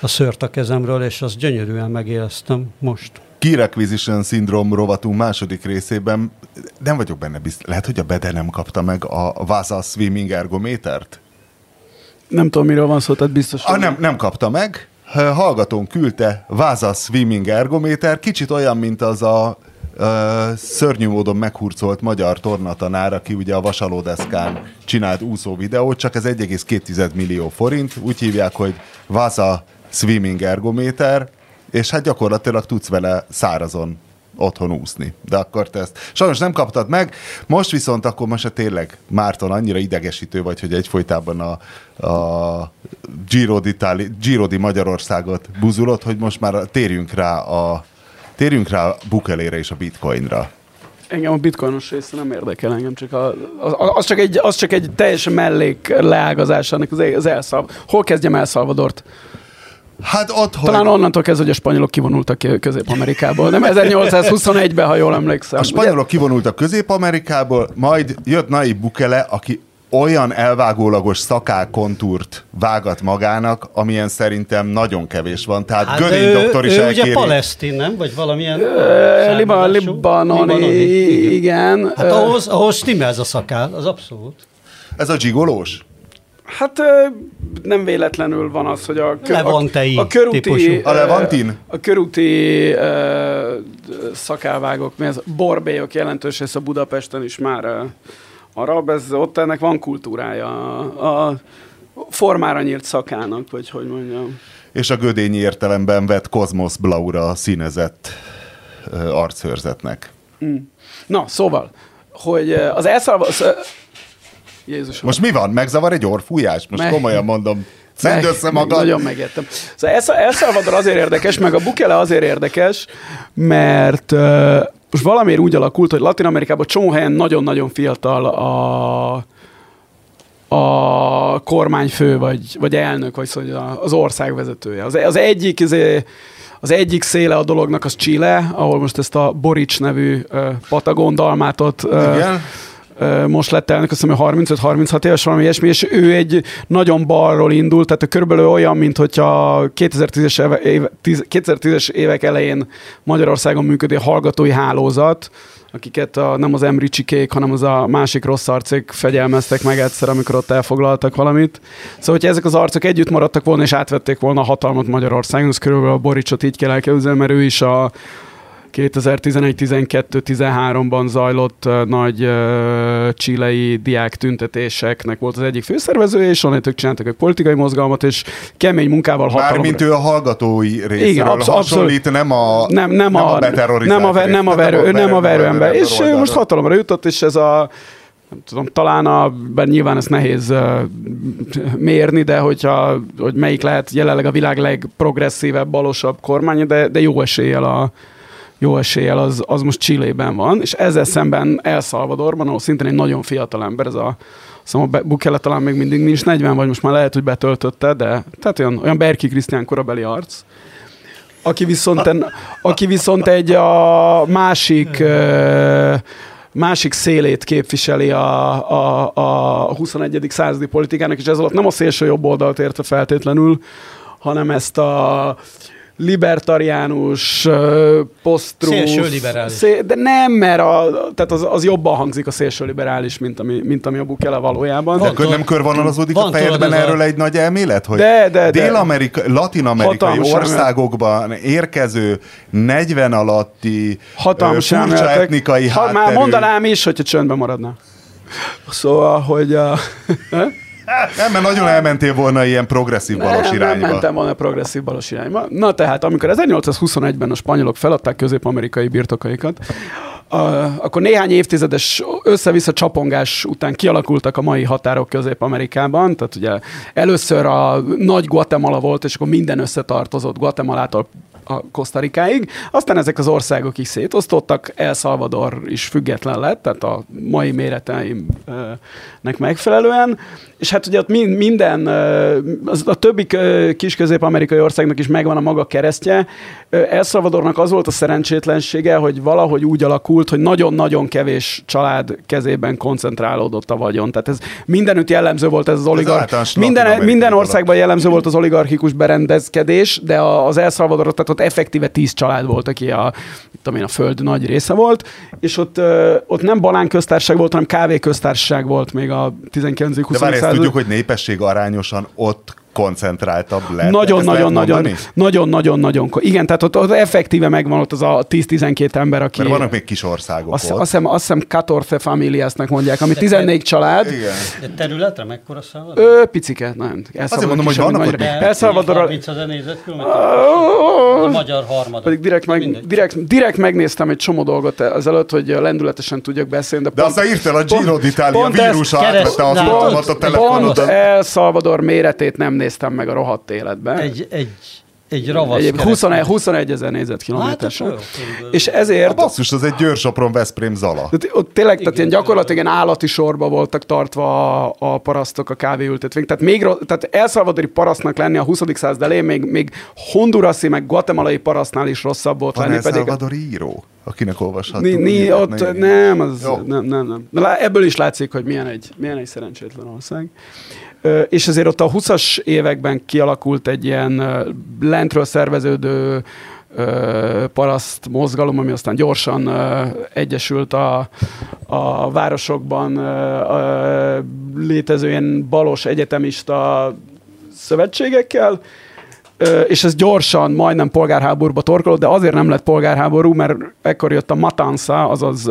a szört a kezemről, és azt gyönyörűen megéreztem most. Key Requisition Syndrome rovatunk második részében, nem vagyok benne biztos, lehet, hogy a Bede nem kapta meg a Vasa Swimming Ergométert? Nem tudom, miről van szó, tehát biztos. Ah, nem, nem kapta meg. Hallgatón küldte Váza Swimming Ergométer, kicsit olyan, mint az a Uh, szörnyű módon meghurcolt magyar tornatanár, aki ugye a vasalódeszkán csinált úszó videót, csak ez 1,2 millió forint, úgy hívják, hogy Vaza Swimming Ergométer, és hát gyakorlatilag tudsz vele szárazon otthon úszni. De akkor te ezt sajnos nem kaptad meg. Most viszont akkor most tényleg Márton annyira idegesítő vagy, hogy egyfolytában a, a Giro, d'Itali, Giro di Magyarországot buzulod, hogy most már térjünk rá a térjünk rá a bukelére és a bitcoinra. Engem a bitcoinos része nem érdekel, engem csak a, az, az, csak egy, az csak egy teljesen mellék leágazás annak az, az elszalv. Hol kezdjem El Salvadort? Hát ott, Talán hogy... onnantól kezdve, hogy a spanyolok kivonultak Közép-Amerikából. Nem 1821-ben, ha jól emlékszem. A spanyolok ugye? kivonultak Közép-Amerikából, majd jött Nayib Bukele, aki olyan elvágólagos szakákontúrt vágat magának, amilyen szerintem nagyon kevés van. Tehát hát Göring doktor is ő elkéri. ugye palesztin, nem? Vagy valamilyen... Liban, libanoni, igen. igen. Hát ahhoz, ahhoz stimmel ez a szakál, az abszolút. Ez a zsigolós? Hát nem véletlenül van az, hogy a, kör, a, a körúti... A Levantin? A körúti uh, szakálvágok, mi ez, borbélyok jelentős része Budapesten is már arab, ez, ott ennek van kultúrája. A, a formára nyírt szakának, vagy hogy mondjam. És a gödényi értelemben vett Kozmosz Blaura színezett archőrzetnek. Mm. Na, szóval, hogy az elszalva... Jézus. Most mi van? Megzavar egy orfújás? Most meg... komolyan mondom. Szedd össze magad. Nagyon megértem. Szóval El Salvador azért érdekes, meg a Bukele azért érdekes, mert uh, most valamiért úgy alakult, hogy Latin Amerikában csomó helyen nagyon-nagyon fiatal a, a kormányfő, vagy, vagy elnök, vagy szóval az ország vezetője. Az, az egyik az, az egyik széle a dolognak az Chile, ahol most ezt a Borics nevű uh, Patagon dalmátot uh, Igen most lett elnök, azt hiszem, 35-36 éves valami ilyesmi, és ő egy nagyon balról indult, tehát körülbelül olyan, mint hogyha 2010-es, éve, 2010-es évek elején Magyarországon működő hallgatói hálózat, akiket a, nem az Emri Csikék, hanem az a másik rossz arcék fegyelmeztek meg egyszer, amikor ott elfoglaltak valamit. Szóval, hogyha ezek az arcok együtt maradtak volna és átvették volna a hatalmat Magyarországon, az körülbelül a Boricsot így kell elképzelni, mert ő is a 2011-12-13-ban zajlott nagy csilei diák tüntetéseknek volt az egyik főszervezője, és onnan ők csináltak egy politikai mozgalmat, és kemény munkával hatalomra. Mármint ő a hallgatói részéről Igen, absz- hasonlít, nem a, nem, nem, nem a, a nem a, nem a verő, nem a verő ember. És ő most hatalomra jutott, és ez a nem tudom, talán a, bár nyilván ez nehéz uh, mérni, de hogyha, hogy melyik lehet jelenleg a világ legprogresszívebb, balosabb kormány, de, de jó eséllyel a, jó eséllyel az, az most Csillében van, és ezzel szemben El Salvadorban, ahol szintén egy nagyon fiatal ember, ez a Szóval a Bukele talán még mindig nincs 40, vagy most már lehet, hogy betöltötte, de tehát olyan, olyan Berki Krisztián korabeli arc. Aki viszont, en, aki viszont egy a másik másik szélét képviseli a, a, a 21. századi politikának, és ez alatt nem a szélső jobb oldalt érte feltétlenül, hanem ezt a libertariánus, posztrú... Szélső liberális. Szél, de nem, mert a, tehát az, az jobban hangzik a szélső liberális, mint ami, mint ami a Bukele valójában. De van, nem körvonalazódik a fejedben erről a... egy nagy elmélet, hogy de, de, de. Dél-Amerika, latin-amerikai országokban érkező 40 alatti Hatalmas furcsa etnikai ha, Már mondanám is, hogyha csöndben maradna. Szóval, hogy... A... Nem, mert nagyon elmentél volna ilyen progresszív balos nem, irányba. Nem mentem volna progresszív balos irányba. Na tehát, amikor 1821-ben a spanyolok feladták közép-amerikai birtokaikat, akkor néhány évtizedes össze-vissza csapongás után kialakultak a mai határok Közép-Amerikában, tehát ugye először a nagy Guatemala volt, és akkor minden összetartozott Guatemalától a Kosztarikáig. Aztán ezek az országok is szétosztottak, El Salvador is független lett, tehát a mai méreteimnek megfelelően, és hát ugye ott minden, a többi kis közép-amerikai országnak is megvan a maga keresztje. El Salvadornak az volt a szerencsétlensége, hogy valahogy úgy alakult, hogy nagyon-nagyon kevés család kezében koncentrálódott a vagyon. Tehát ez mindenütt jellemző volt ez az oligarchikus. Minden, minden országban jellemző volt az oligarchikus berendezkedés, de az El Salvador, tehát ott effektíve tíz család volt, aki a, tudom én, a föld nagy része volt, és ott, ott nem banán köztársaság volt, hanem kávé köztársaság volt még a 19-20 század. tudjuk, hogy népesség arányosan ott koncentráltabb lett. Nagyon, nagyon, nagyon, nagyon, nagyon, nagyon. Igen, tehát ott, ott effektíve megvan ott az a 10-12 ember, aki... Mert vannak még kis országok azt, ott. Azt hiszem, azt hiszem 14 familiásnak mondják, ami 14 család. Igen. De területre mekkora Salvador? Ö, picike, nem. Azért mondom, hogy vannak ott... El Salvador... 30 ezer négyzetkilométer? A magyar harmad. Pedig direkt, meg, direkt, direkt megnéztem egy csomó dolgot ezelőtt, hogy lendületesen tudjak beszélni. De, de pont, aztán írtál a Giro d'Italia vírus átvette a telefonodon. Pont El Salvador méretét nem néztem meg a rohadt életben. Egy, egy, egy ravasz egy 21, 21 ezer négyzetkilométer. Hát, és ezért... A basszus, az egy Győr-Sopron Veszprém Zala. Ott tényleg, igen, tehát ilyen gyakorlatilag ilyen állati sorba voltak tartva a, a parasztok a kávéültetvény. Tehát még, tehát elszalvadori parasztnak lenni a 20. század elején még, még hondurasi, meg guatemalai parasztnál is rosszabb volt Van lenni. Van pedig... író? akinek olvasható. Ni, ni, ott nem, az, nem, nem, nem. De ebből is látszik, hogy milyen egy, milyen egy szerencsétlen ország és azért ott a 20-as években kialakult egy ilyen lentről szerveződő paraszt mozgalom, ami aztán gyorsan egyesült a, a városokban létező ilyen balos egyetemista szövetségekkel, és ez gyorsan, majdnem polgárháborúba torkolott, de azért nem lett polgárháború, mert ekkor jött a Matanza, azaz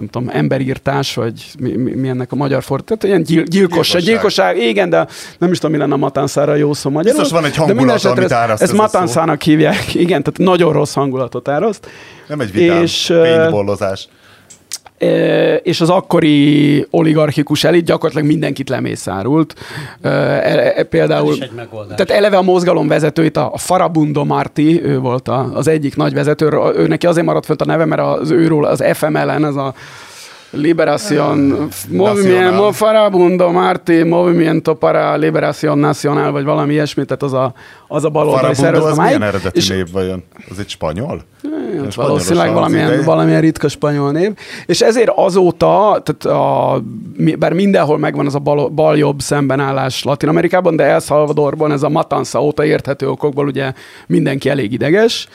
nem tudom, emberírtás, vagy mi, mi, mi ennek a magyar fordítás, ilyen gyil, gyilkosság, gyilkosság, igen, de nem is tudom, mi lenne a Matánszára jó szó magyarul. Biztos van egy hangulat, amit áraszt. Ezt Matánszának hívják, igen, tehát nagyon rossz hangulatot áraszt. Nem egy vitám, és, paintballozás és az akkori oligarchikus elit gyakorlatilag mindenkit lemészárult. E, e, például, tehát eleve a mozgalom vezetőit, a Farabundo Marti, ő volt az egyik nagy vezető, ő neki azért maradt fönt a neve, mert az őról az FMLN, ez a Liberación, Movimiento Farabundo Marti, Movimiento para Liberación Nacional, vagy valami ilyesmi, tehát az a, az a baloldali szervezet. az milyen eredeti és, név vajon? Az egy spanyol? Hát valószínűleg valamilyen, valamilyen ritka spanyol név. És ezért azóta, tehát a, bár mindenhol megvan az a bal, bal-jobb szembenállás Latin Amerikában, de El Salvadorban ez a Matanza óta érthető okokból ugye mindenki elég ideges,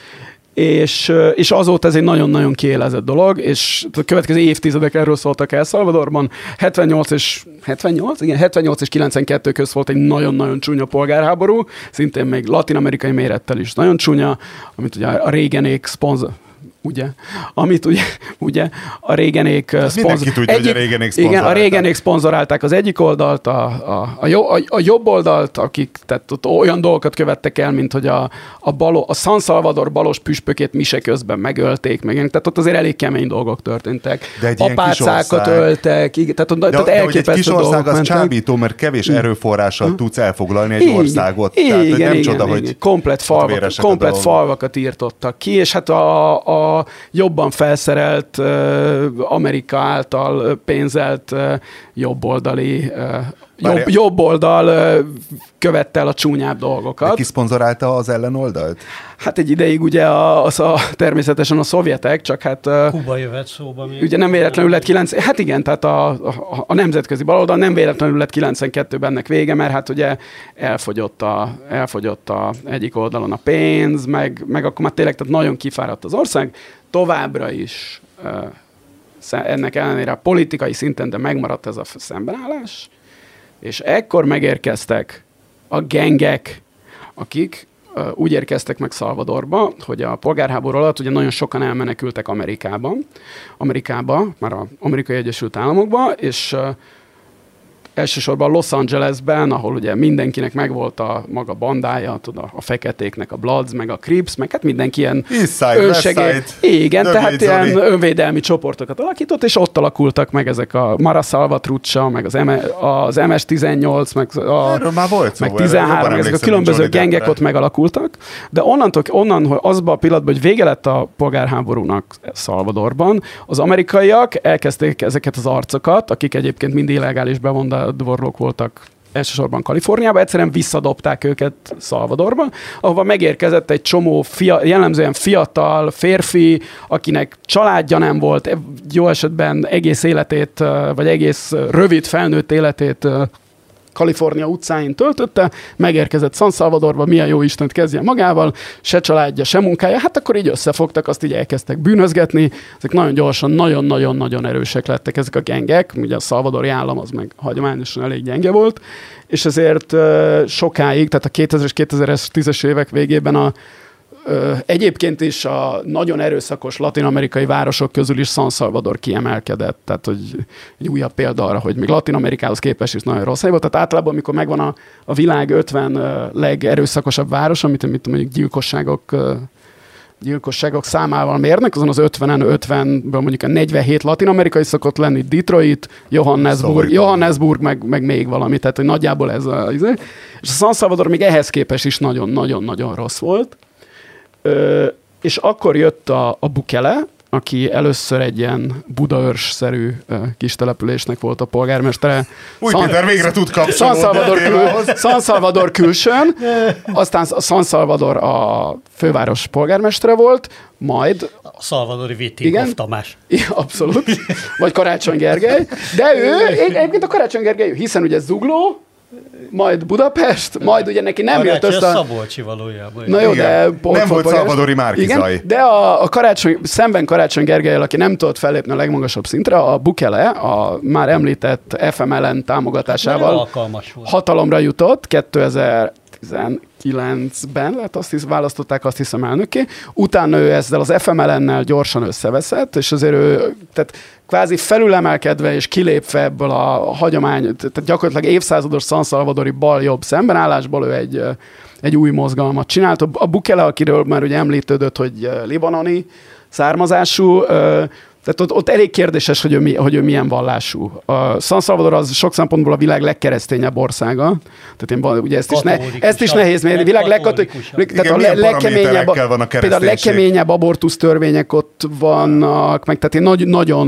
és, és azóta ez egy nagyon-nagyon kiélezett dolog, és a következő évtizedek erről szóltak El Salvadorban. 78 és 78? Igen, 78 és 92 köz volt egy nagyon-nagyon csúnya polgárháború, szintén még latin-amerikai mérettel is nagyon csúnya, amit ugye a régenék szponzor, ugye? Amit ugye, ugye a régenék szponzor... tudja, egyik, hogy a régenék Igen, a régenék szponzorálták az egyik oldalt, a, a, a, jo, a, a jobb oldalt, akik tehát ott olyan dolgokat követtek el, mint hogy a, a, balo, a San Salvador balos püspökét mise közben megölték, meg, tehát ott azért elég kemény dolgok történtek. De egy Apácákat öltek, igen, tehát, de, tehát elképesztő egy kis ország az csábító, mert kevés erőforrással hm. tudsz elfoglalni egy igen, országot. Igen, tehát, igen, nem igen, csoda, igen, hogy komplet, falvak, komplet falvakat írtottak ki, és hát a, a jobban felszerelt Amerika által pénzelt jobboldali jobb, jobb oldal követte el a csúnyább dolgokat. De ki szponzorálta az ellenoldalt? Hát egy ideig ugye az a, természetesen a szovjetek, csak hát... Kuba jöhet szóba még. Ugye nem véletlenül lett 9... Hát igen, tehát a, a, a nemzetközi baloldal nem véletlenül lett 92-ben ennek vége, mert hát ugye elfogyott a, elfogyott a egyik oldalon a pénz, meg, meg akkor már tényleg tehát nagyon kifáradt az ország. Továbbra is ennek ellenére a politikai szinten, de megmaradt ez a szembenállás, és ekkor megérkeztek a gengek, akik úgy érkeztek meg Szalvadorba, hogy a polgárháború alatt ugye nagyon sokan elmenekültek Amerikába, Amerikába, már az Amerikai Egyesült Államokba, és uh, elsősorban Los Angelesben, ahol ugye mindenkinek megvolt a maga bandája, tud, a, feketéknek a Bloods, meg a Crips, meg hát mindenki ilyen Eastside, önsegély. Igen, tehát ilyen Zoli. önvédelmi csoportokat alakított, és ott alakultak meg ezek a Mara Salvatruccia, meg az, M- az MS-18, meg a Erről már volt meg 13, meg ezek a különböző gengek ott megalakultak, de onnantól, onnan, hogy azban a pillanatban, hogy vége lett a polgárháborúnak Salvadorban, az amerikaiak elkezdték ezeket az arcokat, akik egyébként mind illegális bevonda dvorlók voltak elsősorban Kaliforniában, egyszerűen visszadobták őket Szalvadorba, ahova megérkezett egy csomó fia, jellemzően fiatal férfi, akinek családja nem volt, jó esetben egész életét, vagy egész rövid felnőtt életét Kalifornia utcáin töltötte, megérkezett San Salvadorba, milyen jó Istent kezdje magával, se családja, se munkája, hát akkor így összefogtak, azt így elkezdtek bűnözgetni, ezek nagyon gyorsan, nagyon-nagyon-nagyon erősek lettek ezek a gengek, ugye a szalvadori állam az meg hagyományosan elég gyenge volt, és ezért sokáig, tehát a 2000-es, 2010-es évek végében a Egyébként is a nagyon erőszakos latin-amerikai városok közül is San Salvador kiemelkedett, tehát hogy egy újabb példa arra, hogy még Latin-Amerikához képest is nagyon rossz hely volt. Tehát általában, amikor megvan a, a világ 50 legerőszakosabb város, amit, amit mondjuk gyilkosságok gyilkosságok számával mérnek, azon az 50-en 50-ből mondjuk a 47 latin-amerikai szokott lenni, Detroit, Johannesburg, Johannesburg meg, meg még valami, tehát hogy nagyjából ez a... És a San Salvador még ehhez képest is nagyon-nagyon-nagyon rossz volt. Ö, és akkor jött a, a Bukele, aki először egy ilyen Budaörs-szerű uh, kis településnek volt a polgármestere. Új San, Péter végre tud kapcsolódni. San Salvador, kül, San Salvador külsőn, aztán San Salvador a főváros polgármestere volt, majd... A Salvadori Vitikov Tamás. Igen, abszolút. Vagy Karácsony Gergely. De ő, egyébként a Karácsony Gergely, hiszen ugye Zugló, majd Budapest, majd ugye neki nem jött össze. A Szabolcsi valójában. Na jó, de pont Nem volt Szalvadori Márkizai. De a, a karácsony, szemben Karácsony Gergelyel, aki nem tudott fellépni a legmagasabb szintre, a Bukele, a már említett FMLN támogatásával hatalomra jutott 2000 2009-ben lett azt hisz, választották azt hiszem elnöké. Utána ő ezzel az FMLN-nel gyorsan összeveszett, és azért ő, tehát kvázi felülemelkedve és kilépve ebből a hagyomány, tehát gyakorlatilag évszázados San bal-jobb szembenállásból ő egy, egy új mozgalmat csinált. A Bukele, akiről már ugye említődött, hogy libanoni származású, tehát ott, ott elég kérdéses, hogy ő, mi, hogy ő milyen vallású. A San Salvador az sok szempontból a világ legkeresztényebb országa. Tehát én, ugye ezt is, ne, ezt is nehéz mérni. Világ legkatolikus. Tehát a legkeményebb, van a például a legkeményebb abortusz törvények ott vannak, meg tehát én nagy, nagyon,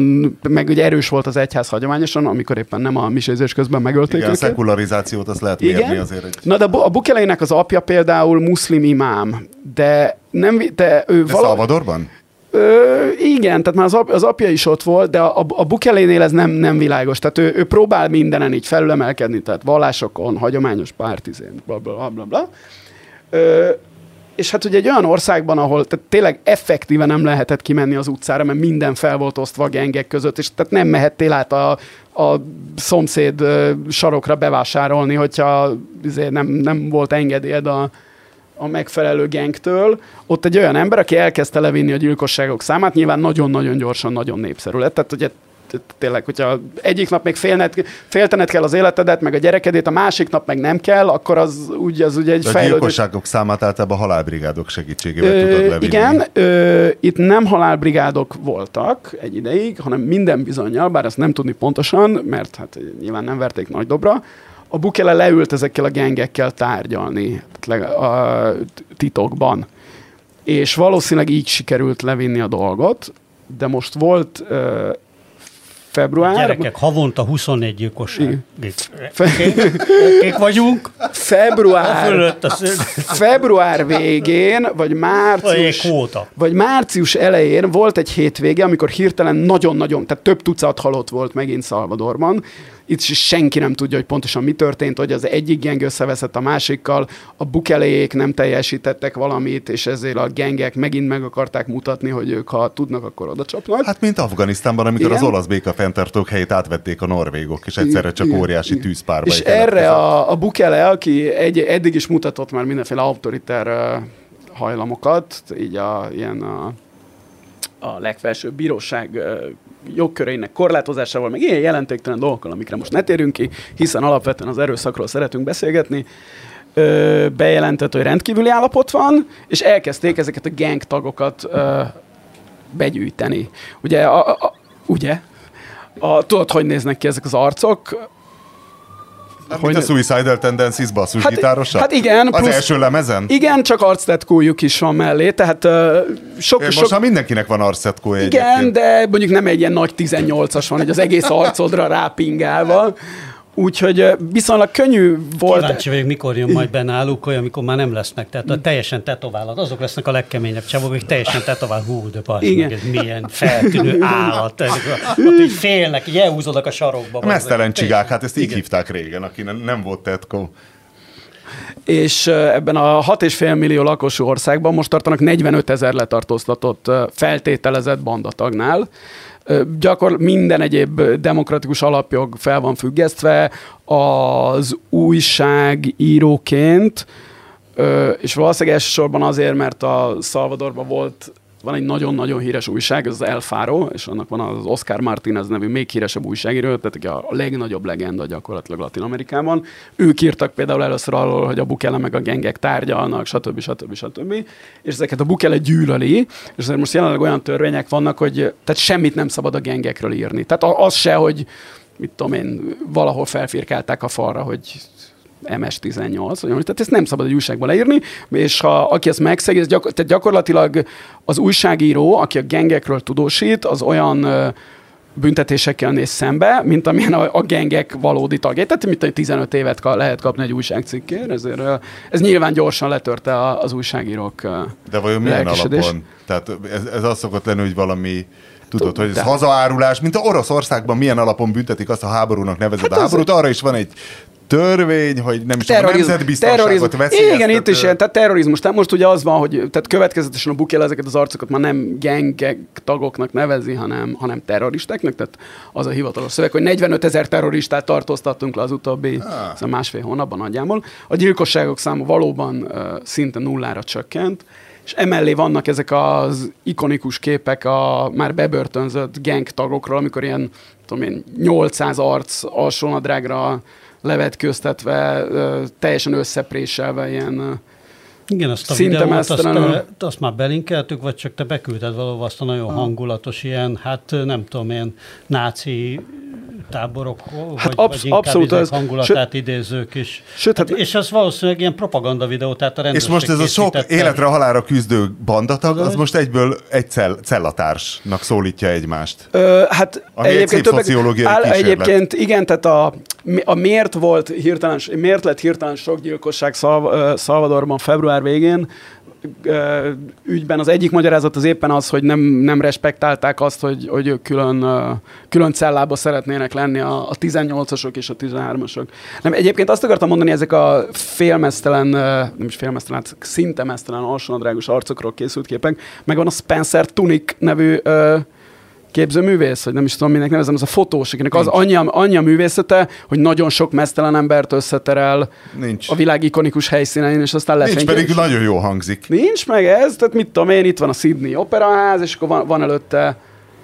meg ugye erős volt az egyház hagyományosan, amikor éppen nem a misézés közben megölték Igen, őket. a szekularizációt azt lehet mérni Igen? azért. Hogy... Na de a Bukeleinek az apja például muszlim imám, de nem, de ő de vala... Szalvadorban? Ö, igen, tehát már az, ap, az apja is ott volt, de a, a Bukelénél ez nem, nem világos. Tehát ő, ő próbál mindenen így felülemelkedni, tehát vallásokon, hagyományos pártizén, bla bla bla bla. Ö, és hát ugye egy olyan országban, ahol tehát tényleg effektíve nem lehetett kimenni az utcára, mert minden fel volt osztva a gengek között, és tehát nem mehettél át a, a szomszéd sarokra bevásárolni, hogyha izé nem, nem volt engedélyed a, a megfelelő gengtől, ott egy olyan ember, aki elkezdte levinni a gyilkosságok számát, nyilván nagyon-nagyon gyorsan, nagyon népszerű lett. Tehát ugye tényleg, hogyha egyik nap még félnet, féltened kell az életedet, meg a gyerekedét, a másik nap meg nem kell, akkor az úgy, az ugye egy fejlődő... A gyilkosságok számát általában halálbrigádok segítségével ö, tudod levinni. Igen, ö, itt nem halálbrigádok voltak egy ideig, hanem minden bizonyal, bár ezt nem tudni pontosan, mert hát nyilván nem verték nagy dobra, a Bukele leült ezekkel a gengekkel tárgyalni a titokban. És valószínűleg így sikerült levinni a dolgot, de most volt február. Gyerekek, havonta 24 gyilkosság. Kék vagyunk. Február, február végén, vagy március, vagy március elején volt egy hétvége, amikor hirtelen nagyon-nagyon, tehát több tucat halott volt megint Szalvadorban, itt senki nem tudja, hogy pontosan mi történt, hogy az egyik geng összeveszett a másikkal, a bukelék nem teljesítettek valamit, és ezért a gengek megint meg akarták mutatni, hogy ők ha tudnak, akkor oda csapnak. Hát mint Afganisztánban, amikor Igen? az olasz békafenntartók helyét átvették a norvégok, és egyszerre csak Igen. óriási tűzpárba. És erre a, a Bukele, aki egy, eddig is mutatott már mindenféle autoriter hajlamokat, így a, ilyen a, a legfelsőbb bíróság jogköreinek korlátozásával, meg ilyen jelentéktelen dolgokkal, amikre most ne térünk ki, hiszen alapvetően az erőszakról szeretünk beszélgetni, bejelentett, hogy rendkívüli állapot van, és elkezdték ezeket a gang tagokat begyűjteni. Ugye, a, a, ugye? A, tudod, hogy néznek ki ezek az arcok? Hogy... Mint a Suicidal Tendencies basszusgitárosa? Hát, hát igen. Az plusz, első lemezen? Igen, csak arctetkójuk is van mellé, tehát uh, sok... Most sok... már mindenkinek van arctetkója Igen, egyébként. de mondjuk nem egy ilyen nagy 18-as van, hogy az egész arcodra rápingálva, Úgyhogy viszonylag könnyű volt. Kíváncsi vagyok, mikor jön majd be náluk olyan, amikor már nem lesznek, tehát a teljesen tetoválat, azok lesznek a legkeményebb csavok, akik teljesen tetovál, hú, de basz, Igen. Meg, ez milyen feltűnő állat. Ott így félnek, így elhúzódnak a sarokba. Mesztelen csigák, hát ezt így Igen. hívták régen, aki nem, nem volt tetkó és ebben a 6,5 millió lakosú országban most tartanak 45 ezer letartóztatott feltételezett bandatagnál gyakor minden egyéb demokratikus alapjog fel van függesztve, az újságíróként, és valószínűleg elsősorban azért, mert a Salvadorban volt van egy nagyon-nagyon híres újság, az El Faro, és annak van az Oscar Martinez nevű még híresebb újságíró, tehát a legnagyobb legenda gyakorlatilag Latin Amerikában. Ők írtak például először arról, hogy a Bukele meg a gengek tárgyalnak, stb. stb. stb. És ezeket a Bukele gyűlöli, és azért most jelenleg olyan törvények vannak, hogy tehát semmit nem szabad a gengekről írni. Tehát az se, hogy mit tudom én, valahol felfirkálták a falra, hogy MS-18, vagy tehát ezt nem szabad egy újságba leírni, és ha aki ezt megszegi, ez gyakor, tehát gyakorlatilag az újságíró, aki a gengekről tudósít, az olyan büntetésekkel néz szembe, mint amilyen a, a gengek valódi tagjai. Tehát mint 15 évet ka, lehet kapni egy újságcikkért, ezért ez nyilván gyorsan letörte az újságírók De vajon milyen alapon? Tehát ez, ez az szokott lenni, hogy valami Tudod, hogy ez hazaárulás, mint a Oroszországban milyen alapon büntetik azt a háborúnak nevezett hát a háborút, arra is van egy törvény, hogy nem is Terroriz... a nemzetbiztonságot veszélyeztető. Igen, itt is ilyen, tehát terrorizmus. Tehát most ugye az van, hogy tehát következetesen a Bukele ezeket az arcokat már nem gengek tagoknak nevezi, hanem, hanem terroristáknak, tehát az a hivatalos szöveg, hogy 45 ezer terroristát tartóztattunk le az utóbbi ah. másfél hónapban nagyjából. A gyilkosságok száma valóban uh, szinte nullára csökkent, és emellé vannak ezek az ikonikus képek a már bebörtönzött gang tagokról, amikor ilyen, tudom én, 800 arc alsónadrágra levetköztetve, teljesen összepréselve ilyen igen, azt a videót, azt, te, azt már belinkeltük, vagy csak te beküldted valahol azt a nagyon hangulatos ilyen, hát nem tudom, ilyen náci táborok, hát vagy, absz- vagy abszolút ez, hangulatát sőt, idézők is. Sőt, hát, hát, és az valószínűleg ilyen propaganda videó, tehát a És most ez a sok életre halára küzdő bandatag, az most egyből egy cell, cellatársnak szólítja egymást. Ö, hát Ami egyébként egy szociológiai áll, Egyébként igen, tehát a, a miért volt hirtelen, miért lett hirtelen sok gyilkosság Szalvadorban február végén, ügyben az egyik magyarázat az éppen az, hogy nem, nem respektálták azt, hogy, hogy ők külön, külön cellába szeretnének lenni a, a 18-asok és a 13-asok. Nem, egyébként azt akartam mondani, ezek a félmeztelen, nem is félmeztelen, hát szinte meztelen alsónadrágos arcokról készült képek, meg van a Spencer Tunic nevű képzőművész, vagy nem is tudom, minek nevezem, az a fotós, akinek az annyi, annyi a művészete, hogy nagyon sok mesztelen embert összeterel Nincs. a világ ikonikus helyszínein, és aztán lefényes. Nincs, pedig nagyon jó hangzik. Nincs meg ez, tehát mit tudom én, itt van a Sydney Operaház, és akkor van, van előtte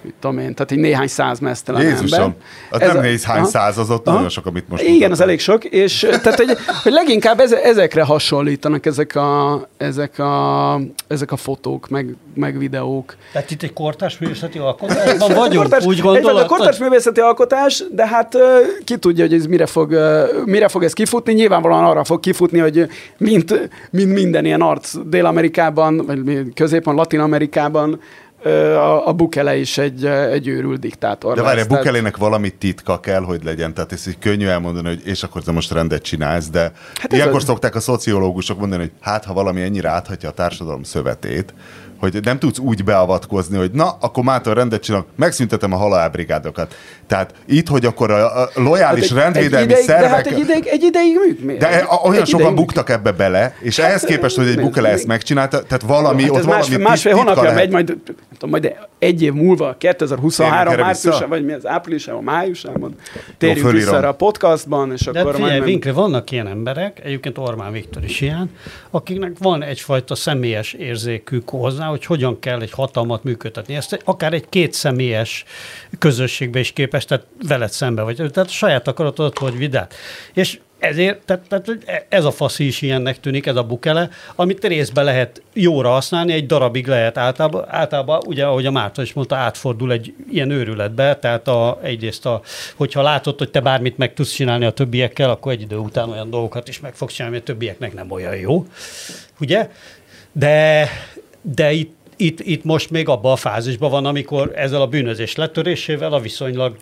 mit tudom én, tehát egy néhány száz mesztelen Jézusom, ember. az ez nem néhány száz, az ott aha. nagyon sok, amit most Igen, mutatom. az elég sok, és tehát, hogy, hogy leginkább eze, ezekre hasonlítanak ezek a, ezek a, ezek a fotók, meg, meg videók. Tehát itt egy kortárs művészeti alkotásban vagyunk, kortárs, úgy gondolod? A kortárs művészeti alkotás, de hát ki tudja, hogy ez mire fog, mire fog ez kifutni. Nyilvánvalóan arra fog kifutni, hogy mint, mint minden ilyen arc Dél-Amerikában, vagy középen Latin-Amerikában a, a Bukele is egy, egy őrült diktátor. De várj, a Bukelének valami titka kell, hogy legyen, tehát ez így könnyű elmondani, hogy és akkor te most rendet csinálsz, de hát ilyenkor a... szokták a szociológusok mondani, hogy hát ha valami ennyire áthatja a társadalom szövetét, hogy nem tudsz úgy beavatkozni, hogy na, akkor mától rendet csinálok, megszüntetem a halálbrigádokat. Tehát itt, hogy akkor a, a lojális hát egy, rendvédelmi egy ideig, szervek... De hát egy ideig, egy ideig műk, De e, olyan egy sokan ideig buktak ebbe bele, és hát, ehhez képest, hogy egy Bukele ezt megcsinálta, tehát valami, hát ott valami másfél, másfél hónapja megy, majd, tudom, majd egy év múlva, 2023 márciusában, vagy mi az áprilisában, májusában, térjünk Jó, vissza a podcastban, és De akkor figyelj, majd... Vinkre, vannak ilyen emberek, egyébként Ormán Viktor is ilyen, akiknek van egyfajta személyes érzékük hozzá, hogy hogyan kell egy hatalmat működtetni. Ezt akár egy két személyes közösségbe is képes, tehát veled szembe vagy. Tehát saját akaratodat hogy vidát. És ezért, tehát, tehát ez a faszi is ilyennek tűnik, ez a bukele, amit részben lehet jóra használni, egy darabig lehet általában, általában ugye, ahogy a Márta is mondta, átfordul egy ilyen őrületbe, tehát a, egyrészt, a, hogyha látod, hogy te bármit meg tudsz csinálni a többiekkel, akkor egy idő után olyan dolgokat is meg fogsz csinálni, a többieknek nem olyan jó, ugye? De de itt, itt, itt most még abban a fázisban van, amikor ezzel a bűnözés letörésével a viszonylag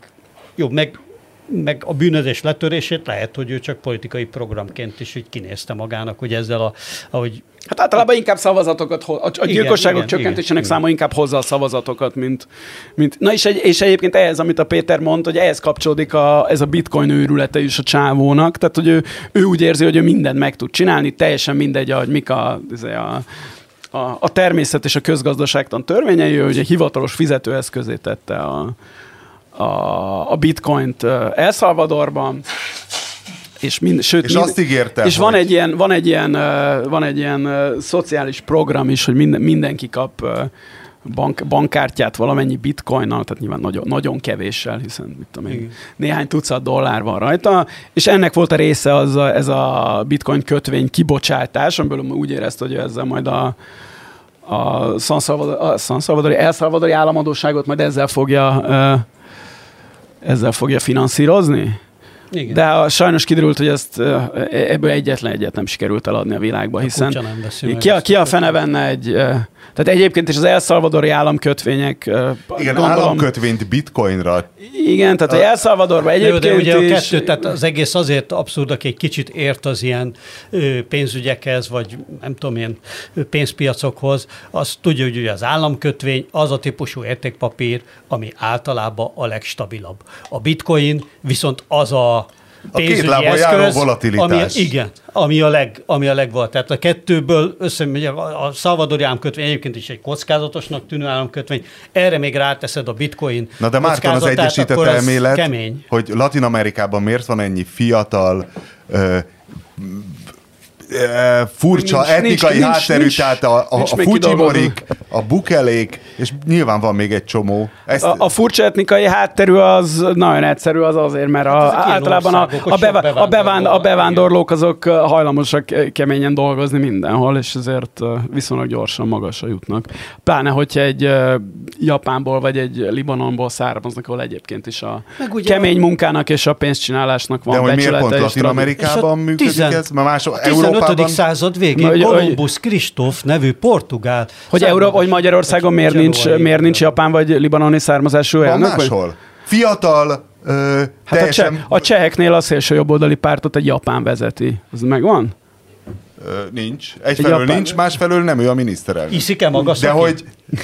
jó, meg, meg a bűnözés letörését lehet, hogy ő csak politikai programként is úgy kinézte magának, hogy ezzel a, ahogy Hát általában inkább szavazatokat, a, a gyilkosságok igen, csökkentésének igen, száma inkább hozza a szavazatokat, mint, mint na és, egy, és egyébként ehhez, amit a Péter mondta, hogy ehhez kapcsolódik a, ez a bitcoin őrülete is a csávónak, tehát hogy ő, ő úgy érzi, hogy ő mindent meg tud csinálni, teljesen mindegy, hogy mik a, a a, a természet és a közgazdaságtan törvényei, hogy egy hivatalos fizetőeszközé tette a, a, a bitcoint El Salvadorban, és, mind, sőt, és mind, azt ígérte, és hogy... van egy ilyen, van egy ilyen, van egy ilyen szociális program is, hogy minden, mindenki kap bank, bankkártyát valamennyi bitcoinnal, tehát nyilván nagyon, nagyon kevéssel, hiszen mit tudom én, néhány tucat dollár van rajta, és ennek volt a része az a, ez a bitcoin kötvény kibocsátás, amiből úgy érezte, hogy ezzel majd a, a San, Salvador, a San Salvadori, El Salvadori államadóságot majd ezzel fogja, ezzel fogja finanszírozni. Igen. De a, sajnos kiderült, hogy ezt ebből egyetlen egyet nem sikerült eladni a világba, hiszen ki a, ki a fene venne egy tehát egyébként is az El Salvadori államkötvények... Igen, gondolom, államkötvényt bitcoinra. Igen, tehát a El Salvadorban egyébként de ugye is... a kettő, tehát az egész azért abszurd, aki egy kicsit ért az ilyen pénzügyekhez, vagy nem tudom én, pénzpiacokhoz, az tudja, hogy az államkötvény az a típusú értékpapír, ami általában a legstabilabb. A bitcoin viszont az a a két lábon járó volatilitás. Ami, igen, ami a, leg, ami a legvolt. Tehát a kettőből össze, a Salvadori államkötvény egyébként is egy kockázatosnak tűnő államkötvény, erre még ráteszed a bitcoin Na de Márton az egyesített elmélet, kemény. hogy Latin Amerikában miért van ennyi fiatal, ö, furcsa nincs, etnikai nincs, hátterű, nincs, tehát a, a, a Fujimorik, a Bukelék, és nyilván van még egy csomó. Ezt... A, a furcsa etnikai hátterű az nagyon egyszerű, az azért, mert a, hát általában a, a, beva, a, bevánd, a bevándorlók azok hajlamosak keményen dolgozni mindenhol, és ezért viszonylag gyorsan magasra jutnak. Pláne, hogyha egy Japánból vagy egy Libanonból származnak, ahol egyébként is a kemény munkának és a pénzcsinálásnak van De hogy miért pont Latin Amerikában működik ez? Mert más, Európa 15. század végén Kolumbusz Kristóf nevű portugál. Hogy, Európa, hogy Magyarországon miért nincs, miért nincs japán vagy libanoni származású elnök? máshol. Fiatal, Ö, hát teljesen... a, cseh, a cseheknél a szélső jobboldali pártot egy japán vezeti. Ez megvan? Nincs. Egyfelől egy nincs, másfelől nem ő a miniszterelnök. Iszik-e maga De hogy...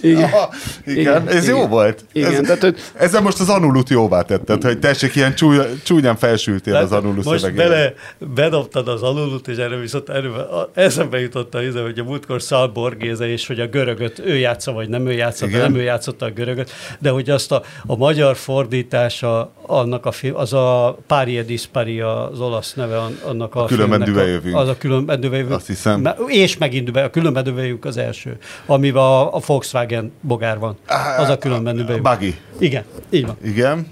Igen. Aha, igen, igen, ez igen. jó volt. Igen, ez, tehát, hogy... Ezzel most az anulut jóvá tetted, hogy tessék, ilyen csúly, csúnyán felsültél az anulus Most szövegére. bele, bedobtad az anulut, és erre viszont erről, eszembe jutott az, hogy a múltkor Szal Borgéze, és hogy a görögöt ő játsza, vagy nem ő játsza, de nem ő játszotta a görögöt, de hogy azt a, a magyar fordítása annak a film, az a Párie Dispari az olasz neve annak a, a Különben düvejövünk. Az a különben düvejövünk. Azt hiszem. És megint a különben düvejövünk az első, amivel a, a Volkswagen bogár van. Az a különben bejön. Buggy. Igen, így van. Igen.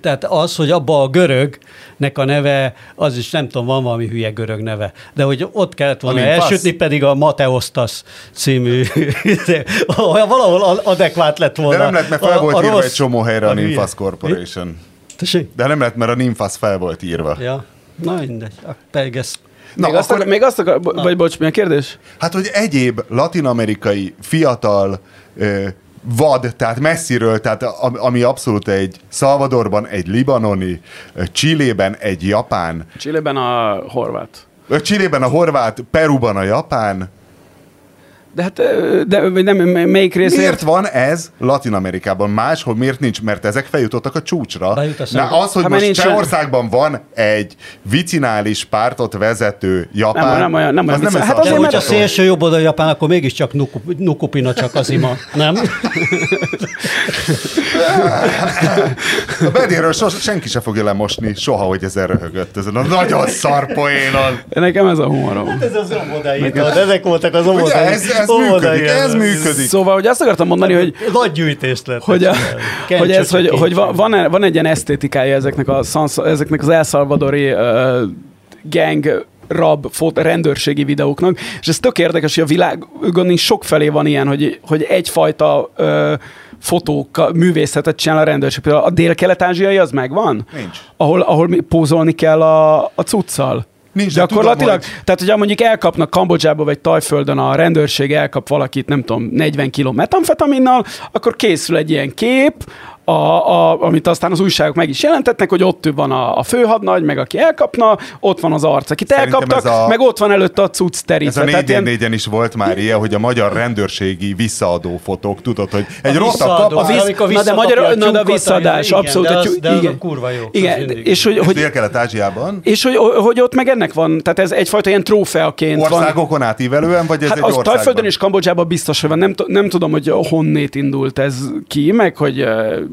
Tehát az, hogy abba a görögnek a neve, az is nem tudom, van valami hülye görög neve, de hogy ott kellett volna Amin elsütni, fasz. pedig a Mateostas című, valahol adekvát lett volna. De nem lett, mert fel volt a, írva rossz, egy csomó helyre a, a Nymphas Corporation. Tessék? De nem lett, mert a Nymphas fel volt írva. Ja, na mindegy. Pedig ezt Na, még, akkor... azt még azt akar, vagy bocs, mi a kérdés? Hát, hogy egyéb latinamerikai fiatal ö, vad, tehát messziről, tehát ami abszolút egy Salvadorban egy libanoni, Csillében egy japán. Csillében a horvát. Csillében a horvát, Peruban a japán, de hát, de nem, melyik részért? Miért van ez Latin Amerikában? Máshol miért nincs? Mert ezek feljutottak a csúcsra. Na, az, hogy hát, most Csehországban van egy vicinális pártot vezető japán, nem, nem olyan, nem olyan az nem hát azért, mert a szélső jobb oldal japán, akkor mégiscsak Nukupina csak az ima, nem? a bedéről sos, senki se fogja lemosni soha, hogy ezen röhögött. Ezen a nagyon szar poénon. Nekem ez a humorom. Hát ez az omodai, ezek voltak az omodai. Ez, ez működik, ez működik. Szóval, hogy azt akartam mondani, hogy... Nagy gyűjtést lett. Hogy, a, hogy, ez, hogy, hogy van, van egy ilyen esztétikája ezeknek, a, ezeknek az elszalvadori uh, gang rab fot, rendőrségi videóknak, és ez tök érdekes, hogy a világon is sok felé van ilyen, hogy, hogy egyfajta uh, fotók, művészetet csinál a rendőrség. Például a dél-kelet-ázsiai az megvan? Nincs. Ahol, ahol pózolni kell a, a cuccal. Nincs, Gyakorlatilag, tehát hogyha mondjuk elkapnak Kambodzsába vagy Tajföldön, a rendőrség elkap valakit, nem tudom, 40 kg metamfetaminnal, akkor készül egy ilyen kép, a, a, amit aztán az újságok meg is jelentetnek, hogy ott van a, a főhadnagy, meg aki elkapna, ott van az arc, akit Szerintem elkaptak, a, meg ott van előtte a cucc terítve. Ez a 4 ilyen... négyen is volt már ilyen, hogy a magyar rendőrségi visszaadó fotók, tudod, hogy egy rossz kap... A visz, na de, magyar, na de a visszaadás, igen, abszolút. De az, de az igen. kurva jó. Igen, és hogy, hogy, Dél-Kelet-Ázsiában? És hogy, hogy ott meg ennek van, tehát ez egyfajta ilyen trófeaként van. Országokon átívelően, vagy ez hát egy az? Tajföldön és Kambodzsában biztos, hogy van. Nem, nem tudom, hogy honnét indult ez ki, meg hogy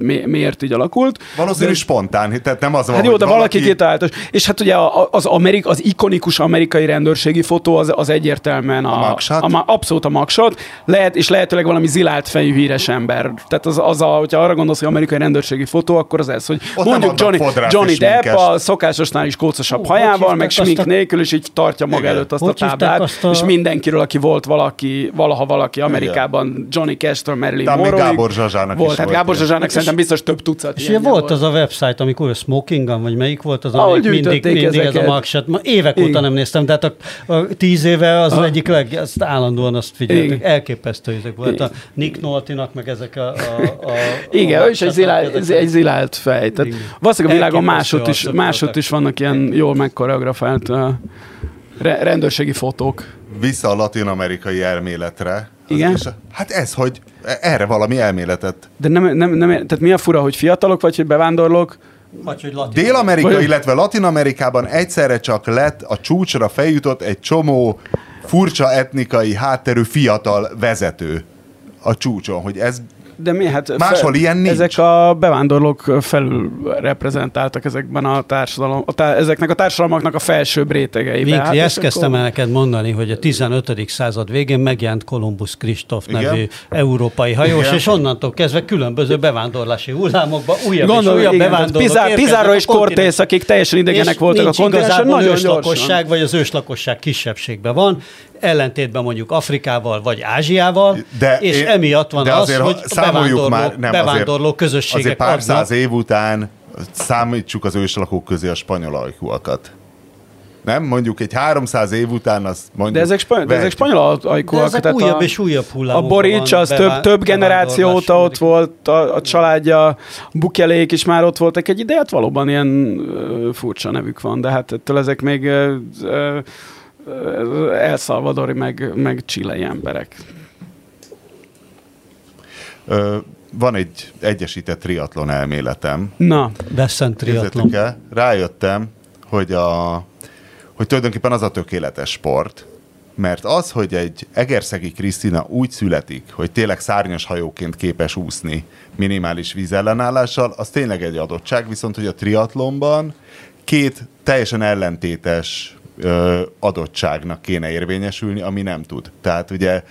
mi, miért így alakult. Valószínű de, spontán, tehát nem az van, Hát jó, de valaki, valaki kitalálta. És hát ugye az, Amerik, az ikonikus amerikai rendőrségi fotó az, az egyértelműen a, a, a, abszolút a magsat, lehet, és lehetőleg valami zilált fejű híres ember. Tehát az, az a, hogyha arra gondolsz, hogy amerikai rendőrségi fotó, akkor az ez, hogy Ott mondjuk Johnny, Johnny Depp a szokásosnál is kócosabb hajával, meg smink nélkül, és így tartja maga Igen. előtt azt hogy a táblát, azt a... és mindenkiről, aki volt valaki, valaha valaki Amerikában, Johnny Cash-től Marilyn Monroe. Gábor Zsazsának volt. Hát Gábor Zsazsának szerintem biztos több tucat és ugye volt, volt az a website, amikor a Smokingan, vagy melyik volt az, amelyik mindig, mindig ez a magset. Ma évek Igen. óta nem néztem, tehát a, a tíz éve az a... egyik leg, azt állandóan azt figyeltek. Elképesztő ezek volt. Igen. A Nick Noltinak, meg ezek a... a, a Igen, ő is egy, zilált, egy zilált fej. Tehát valószínűleg a világon másod is, másod is vannak ilyen jól megkoreografált rendőrségi fotók. Vissza a latin-amerikai elméletre. Igen? És, hát ez, hogy erre valami elméletet. De nem, nem, nem, tehát mi a fura, hogy fiatalok, vagy hogy bevándorlók? Vagy, hogy Dél-Amerika, vagy... illetve Latin-Amerikában egyszerre csak lett a csúcsra feljutott egy csomó furcsa etnikai hátterű fiatal vezető a csúcson, hogy ez de mi? Hát Máshol fel, ilyen nincs. Ezek a bevándorlók felül reprezentáltak ezekben a társadalom, a tá, ezeknek a társadalmaknak a felsőbb rétegeiben. Mikli, hát, ezt kezdtem akkor... el neked mondani, hogy a 15. század végén megjelent Kolumbusz Kristóf nevű európai hajós, igen. és onnantól kezdve különböző bevándorlási hullámokban újabb Gondol, és újabb igen, bevándorlók Pizar, Pizarro és Cortés, akik teljesen idegenek voltak a kontinensen, nagyon őslakosság, vagy az őslakosság kisebbségben van, ellentétben mondjuk Afrikával vagy Ázsiával, de és én, emiatt van de az, hogy bevándorló, már, nem, bevándorló azért, közösségek azért pár adnak. száz év után számítsuk az őslakók közé a spanyol ajkúakat. Nem? Mondjuk egy 300 év után azt mondjuk... De ezek, spany- de ezek spanyol ajkúak. De ezek újabb a, és újabb hullámok. A Borics az több, több generáció óta ott volt, a, a családja, Bukelék is már ott voltak egy ideje, hát valóban ilyen uh, furcsa nevük van, de hát ettől ezek még uh, uh, el Salvadori, meg, meg csilei emberek. Ö, van egy egyesített triatlon elméletem. Na, Veszent triatlon. Rájöttem, hogy, a, hogy tulajdonképpen az a tökéletes sport, mert az, hogy egy Egerszegi Krisztina úgy születik, hogy tényleg szárnyas hajóként képes úszni minimális vízellenállással, az tényleg egy adottság, viszont hogy a triatlonban két teljesen ellentétes ö, adottságnak kéne érvényesülni, ami nem tud. Tehát ugye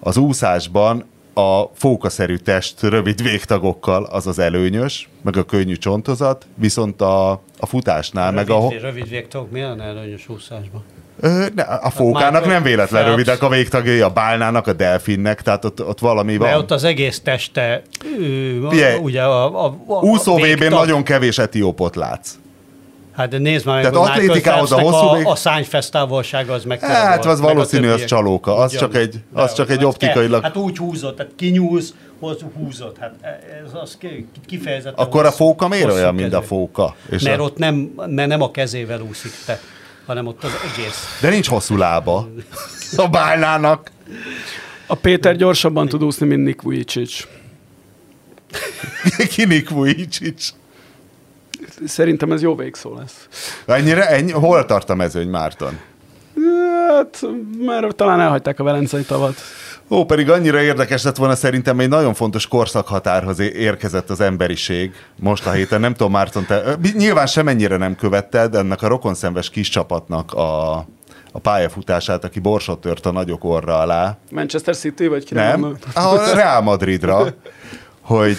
az úszásban a fókaszerű test rövid végtagokkal az az előnyös, meg a könnyű csontozat, viszont a, a futásnál, a meg a... Rövid végtagok milyen előnyös úszásban? Ö, ne, a fókának nem véletlen fel... rövidek a végtagjai, a bálnának, a delfinnek, tehát ott, ott valami van. De ott az egész teste, ő, ugye a, a, a Úszó vb nagyon kevés etiópot látsz. Hát de nézd már, Tehát atlétikához a hosszú a, a szányfesz távolsága az meg. Hát az valószínű, az csalóka. Az csak egy, az csak egy optikailag. Hát úgy húzott, tehát kinyúlsz, húzott. Hát ez az kifejezetten. Akkor a fóka miért olyan, mint a fóka? És mert a... ott nem, mert nem a kezével úszik te, hanem ott az egész. De nincs hosszú lába a bálnának. A Péter gyorsabban tud úszni, mint Nick Vujicic. Ki Nick Vujicic? Szerintem ez jó végszó lesz. Ennyire, ennyi, hol tart a mezőny Márton? Hát, már talán elhagyták a Velencei tavat. Ó, pedig annyira érdekes lett volna szerintem egy nagyon fontos korszakhatárhoz érkezett az emberiség most a héten. Nem tudom, Márton, te nyilván semennyire nem követted, ennek a rokonszenves kis csapatnak a, a pályafutását, aki borsot tört a nagyok orra alá. Manchester City, vagy ki nem? A Real Madridra, hogy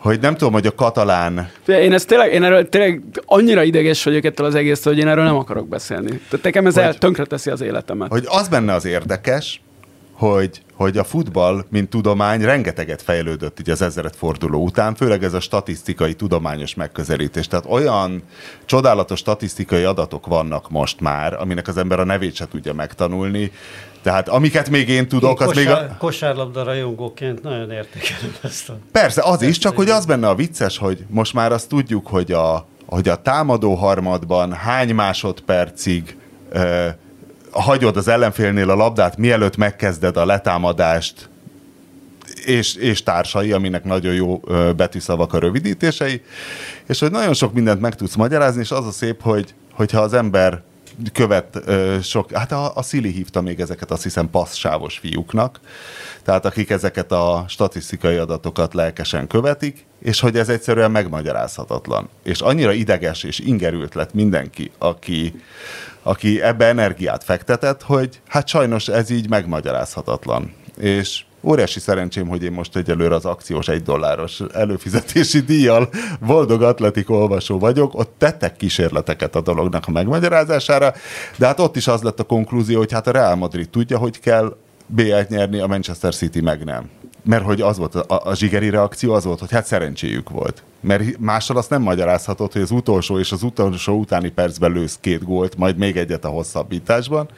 hogy nem tudom, hogy a katalán... Én ezt tényleg, én erről tényleg annyira ideges vagyok ettől az egész, hogy én erről nem akarok beszélni. Tehát nekem ez hogy, tönkre teszi az életemet. Hogy az benne az érdekes, hogy, hogy a futball, mint tudomány rengeteget fejlődött így az ezeret forduló után, főleg ez a statisztikai, tudományos megközelítés. Tehát olyan csodálatos statisztikai adatok vannak most már, aminek az ember a nevét se tudja megtanulni, tehát amiket még én tudok, én az kosár, még a... Kosárlabda rajongóként nagyon értékelem ezt a... Persze, az is, csak hogy az benne a vicces, hogy most már azt tudjuk, hogy a, hogy a támadó harmadban hány másodpercig uh, hagyod az ellenfélnél a labdát, mielőtt megkezded a letámadást, és, és társai, aminek nagyon jó betűszavak a rövidítései, és hogy nagyon sok mindent meg tudsz magyarázni, és az a szép, hogy hogyha az ember követ ö, sok, hát a, a Szili hívta még ezeket azt hiszem passzsávos fiúknak, tehát akik ezeket a statisztikai adatokat lelkesen követik, és hogy ez egyszerűen megmagyarázhatatlan. És annyira ideges és ingerült lett mindenki, aki, aki ebbe energiát fektetett, hogy hát sajnos ez így megmagyarázhatatlan. És óriási szerencsém, hogy én most egyelőre az akciós egy dolláros előfizetési díjjal boldog atletik olvasó vagyok, ott tettek kísérleteket a dolognak a megmagyarázására, de hát ott is az lett a konklúzió, hogy hát a Real Madrid tudja, hogy kell BL-t nyerni, a Manchester City meg nem. Mert hogy az volt, a, a zsigeri reakció az volt, hogy hát szerencséjük volt. Mert mással azt nem magyarázhatod, hogy az utolsó és az utolsó utáni percben lősz két gólt, majd még egyet a hosszabbításban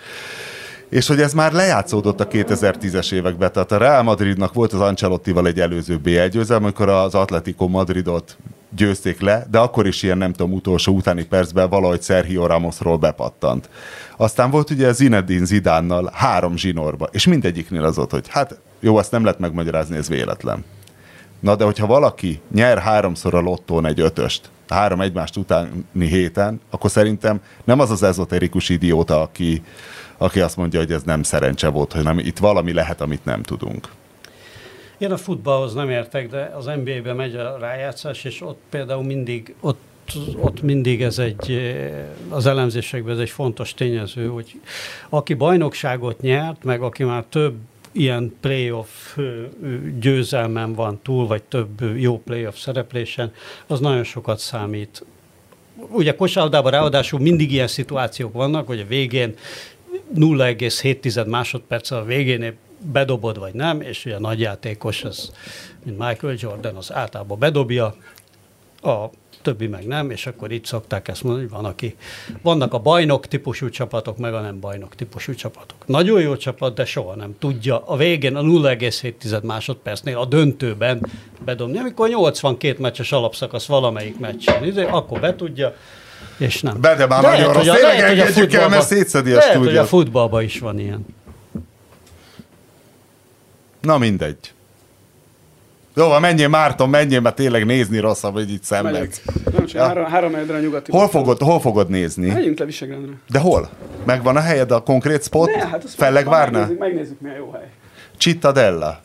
és hogy ez már lejátszódott a 2010-es években, tehát a Real Madridnak volt az Ancelottival egy előző BL győzelem, amikor az Atletico Madridot győzték le, de akkor is ilyen nem tudom, utolsó utáni percben valahogy Sergio Ramosról bepattant. Aztán volt ugye Zinedine Zidánnal három zsinórba, és mindegyiknél az ott, hogy hát jó, azt nem lehet megmagyarázni, ez véletlen. Na de hogyha valaki nyer háromszor a lottón egy ötöst, három egymást utáni héten, akkor szerintem nem az az ezoterikus idióta, aki, aki azt mondja, hogy ez nem szerencse volt, hanem itt valami lehet, amit nem tudunk. Én a futballhoz nem értek, de az NBA-be megy a rájátszás, és ott például mindig, ott ott mindig ez egy, az elemzésekben ez egy fontos tényező, hogy aki bajnokságot nyert, meg aki már több ilyen playoff győzelmen van túl, vagy több jó playoff szereplésen, az nagyon sokat számít. Ugye kosárlabdában ráadásul mindig ilyen szituációk vannak, hogy a végén 0,7 másodperc a végén bedobod vagy nem, és ugye a nagyjátékos, az, mint Michael Jordan, az általában bedobja, a többi meg nem, és akkor itt szokták ezt mondani, hogy van, aki... Vannak a bajnok típusú csapatok, meg a nem bajnok típusú csapatok. Nagyon jó csapat, de soha nem tudja a végén a 0,7 másodpercnél a döntőben bedobni. Amikor 82 meccses alapszakasz valamelyik meccsen, akkor be tudja, és nem. Be, de már nagyon rossz. Tényleg engedjük el, mert szétszedi a lehet, hogy a futballban is van ilyen. Na mindegy. Jó, menjél Márton, menjél, mert tényleg nézni rosszabb, hogy itt szenvedsz. Nem, csak ja. három, három helyedre a nyugati. Hol fogod, hol fogod nézni? Menjünk le Visegrádra. De hol? Megvan a helyed, a konkrét spot? Ne, hát Fellegvárna? Megnézzük, megnézzük, milyen jó hely. Cittadella.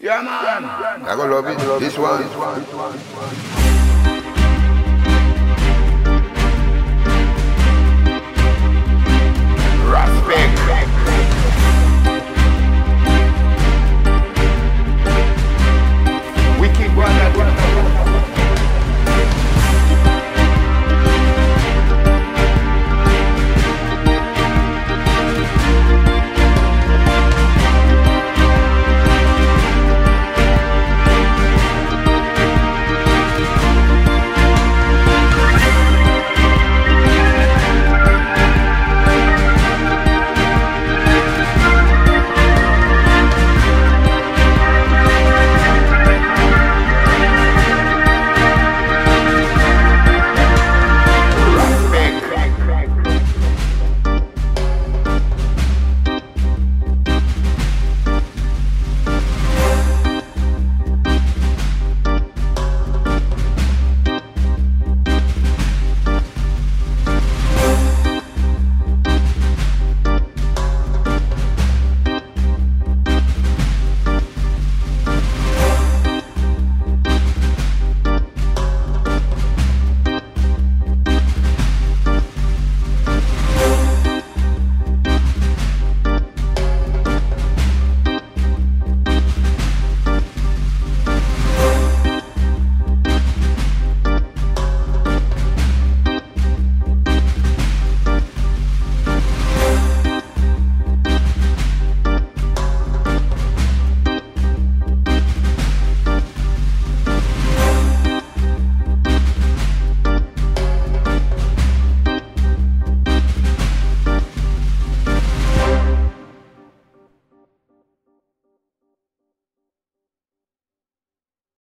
Yeah, man. I gonna love it. This one. This one.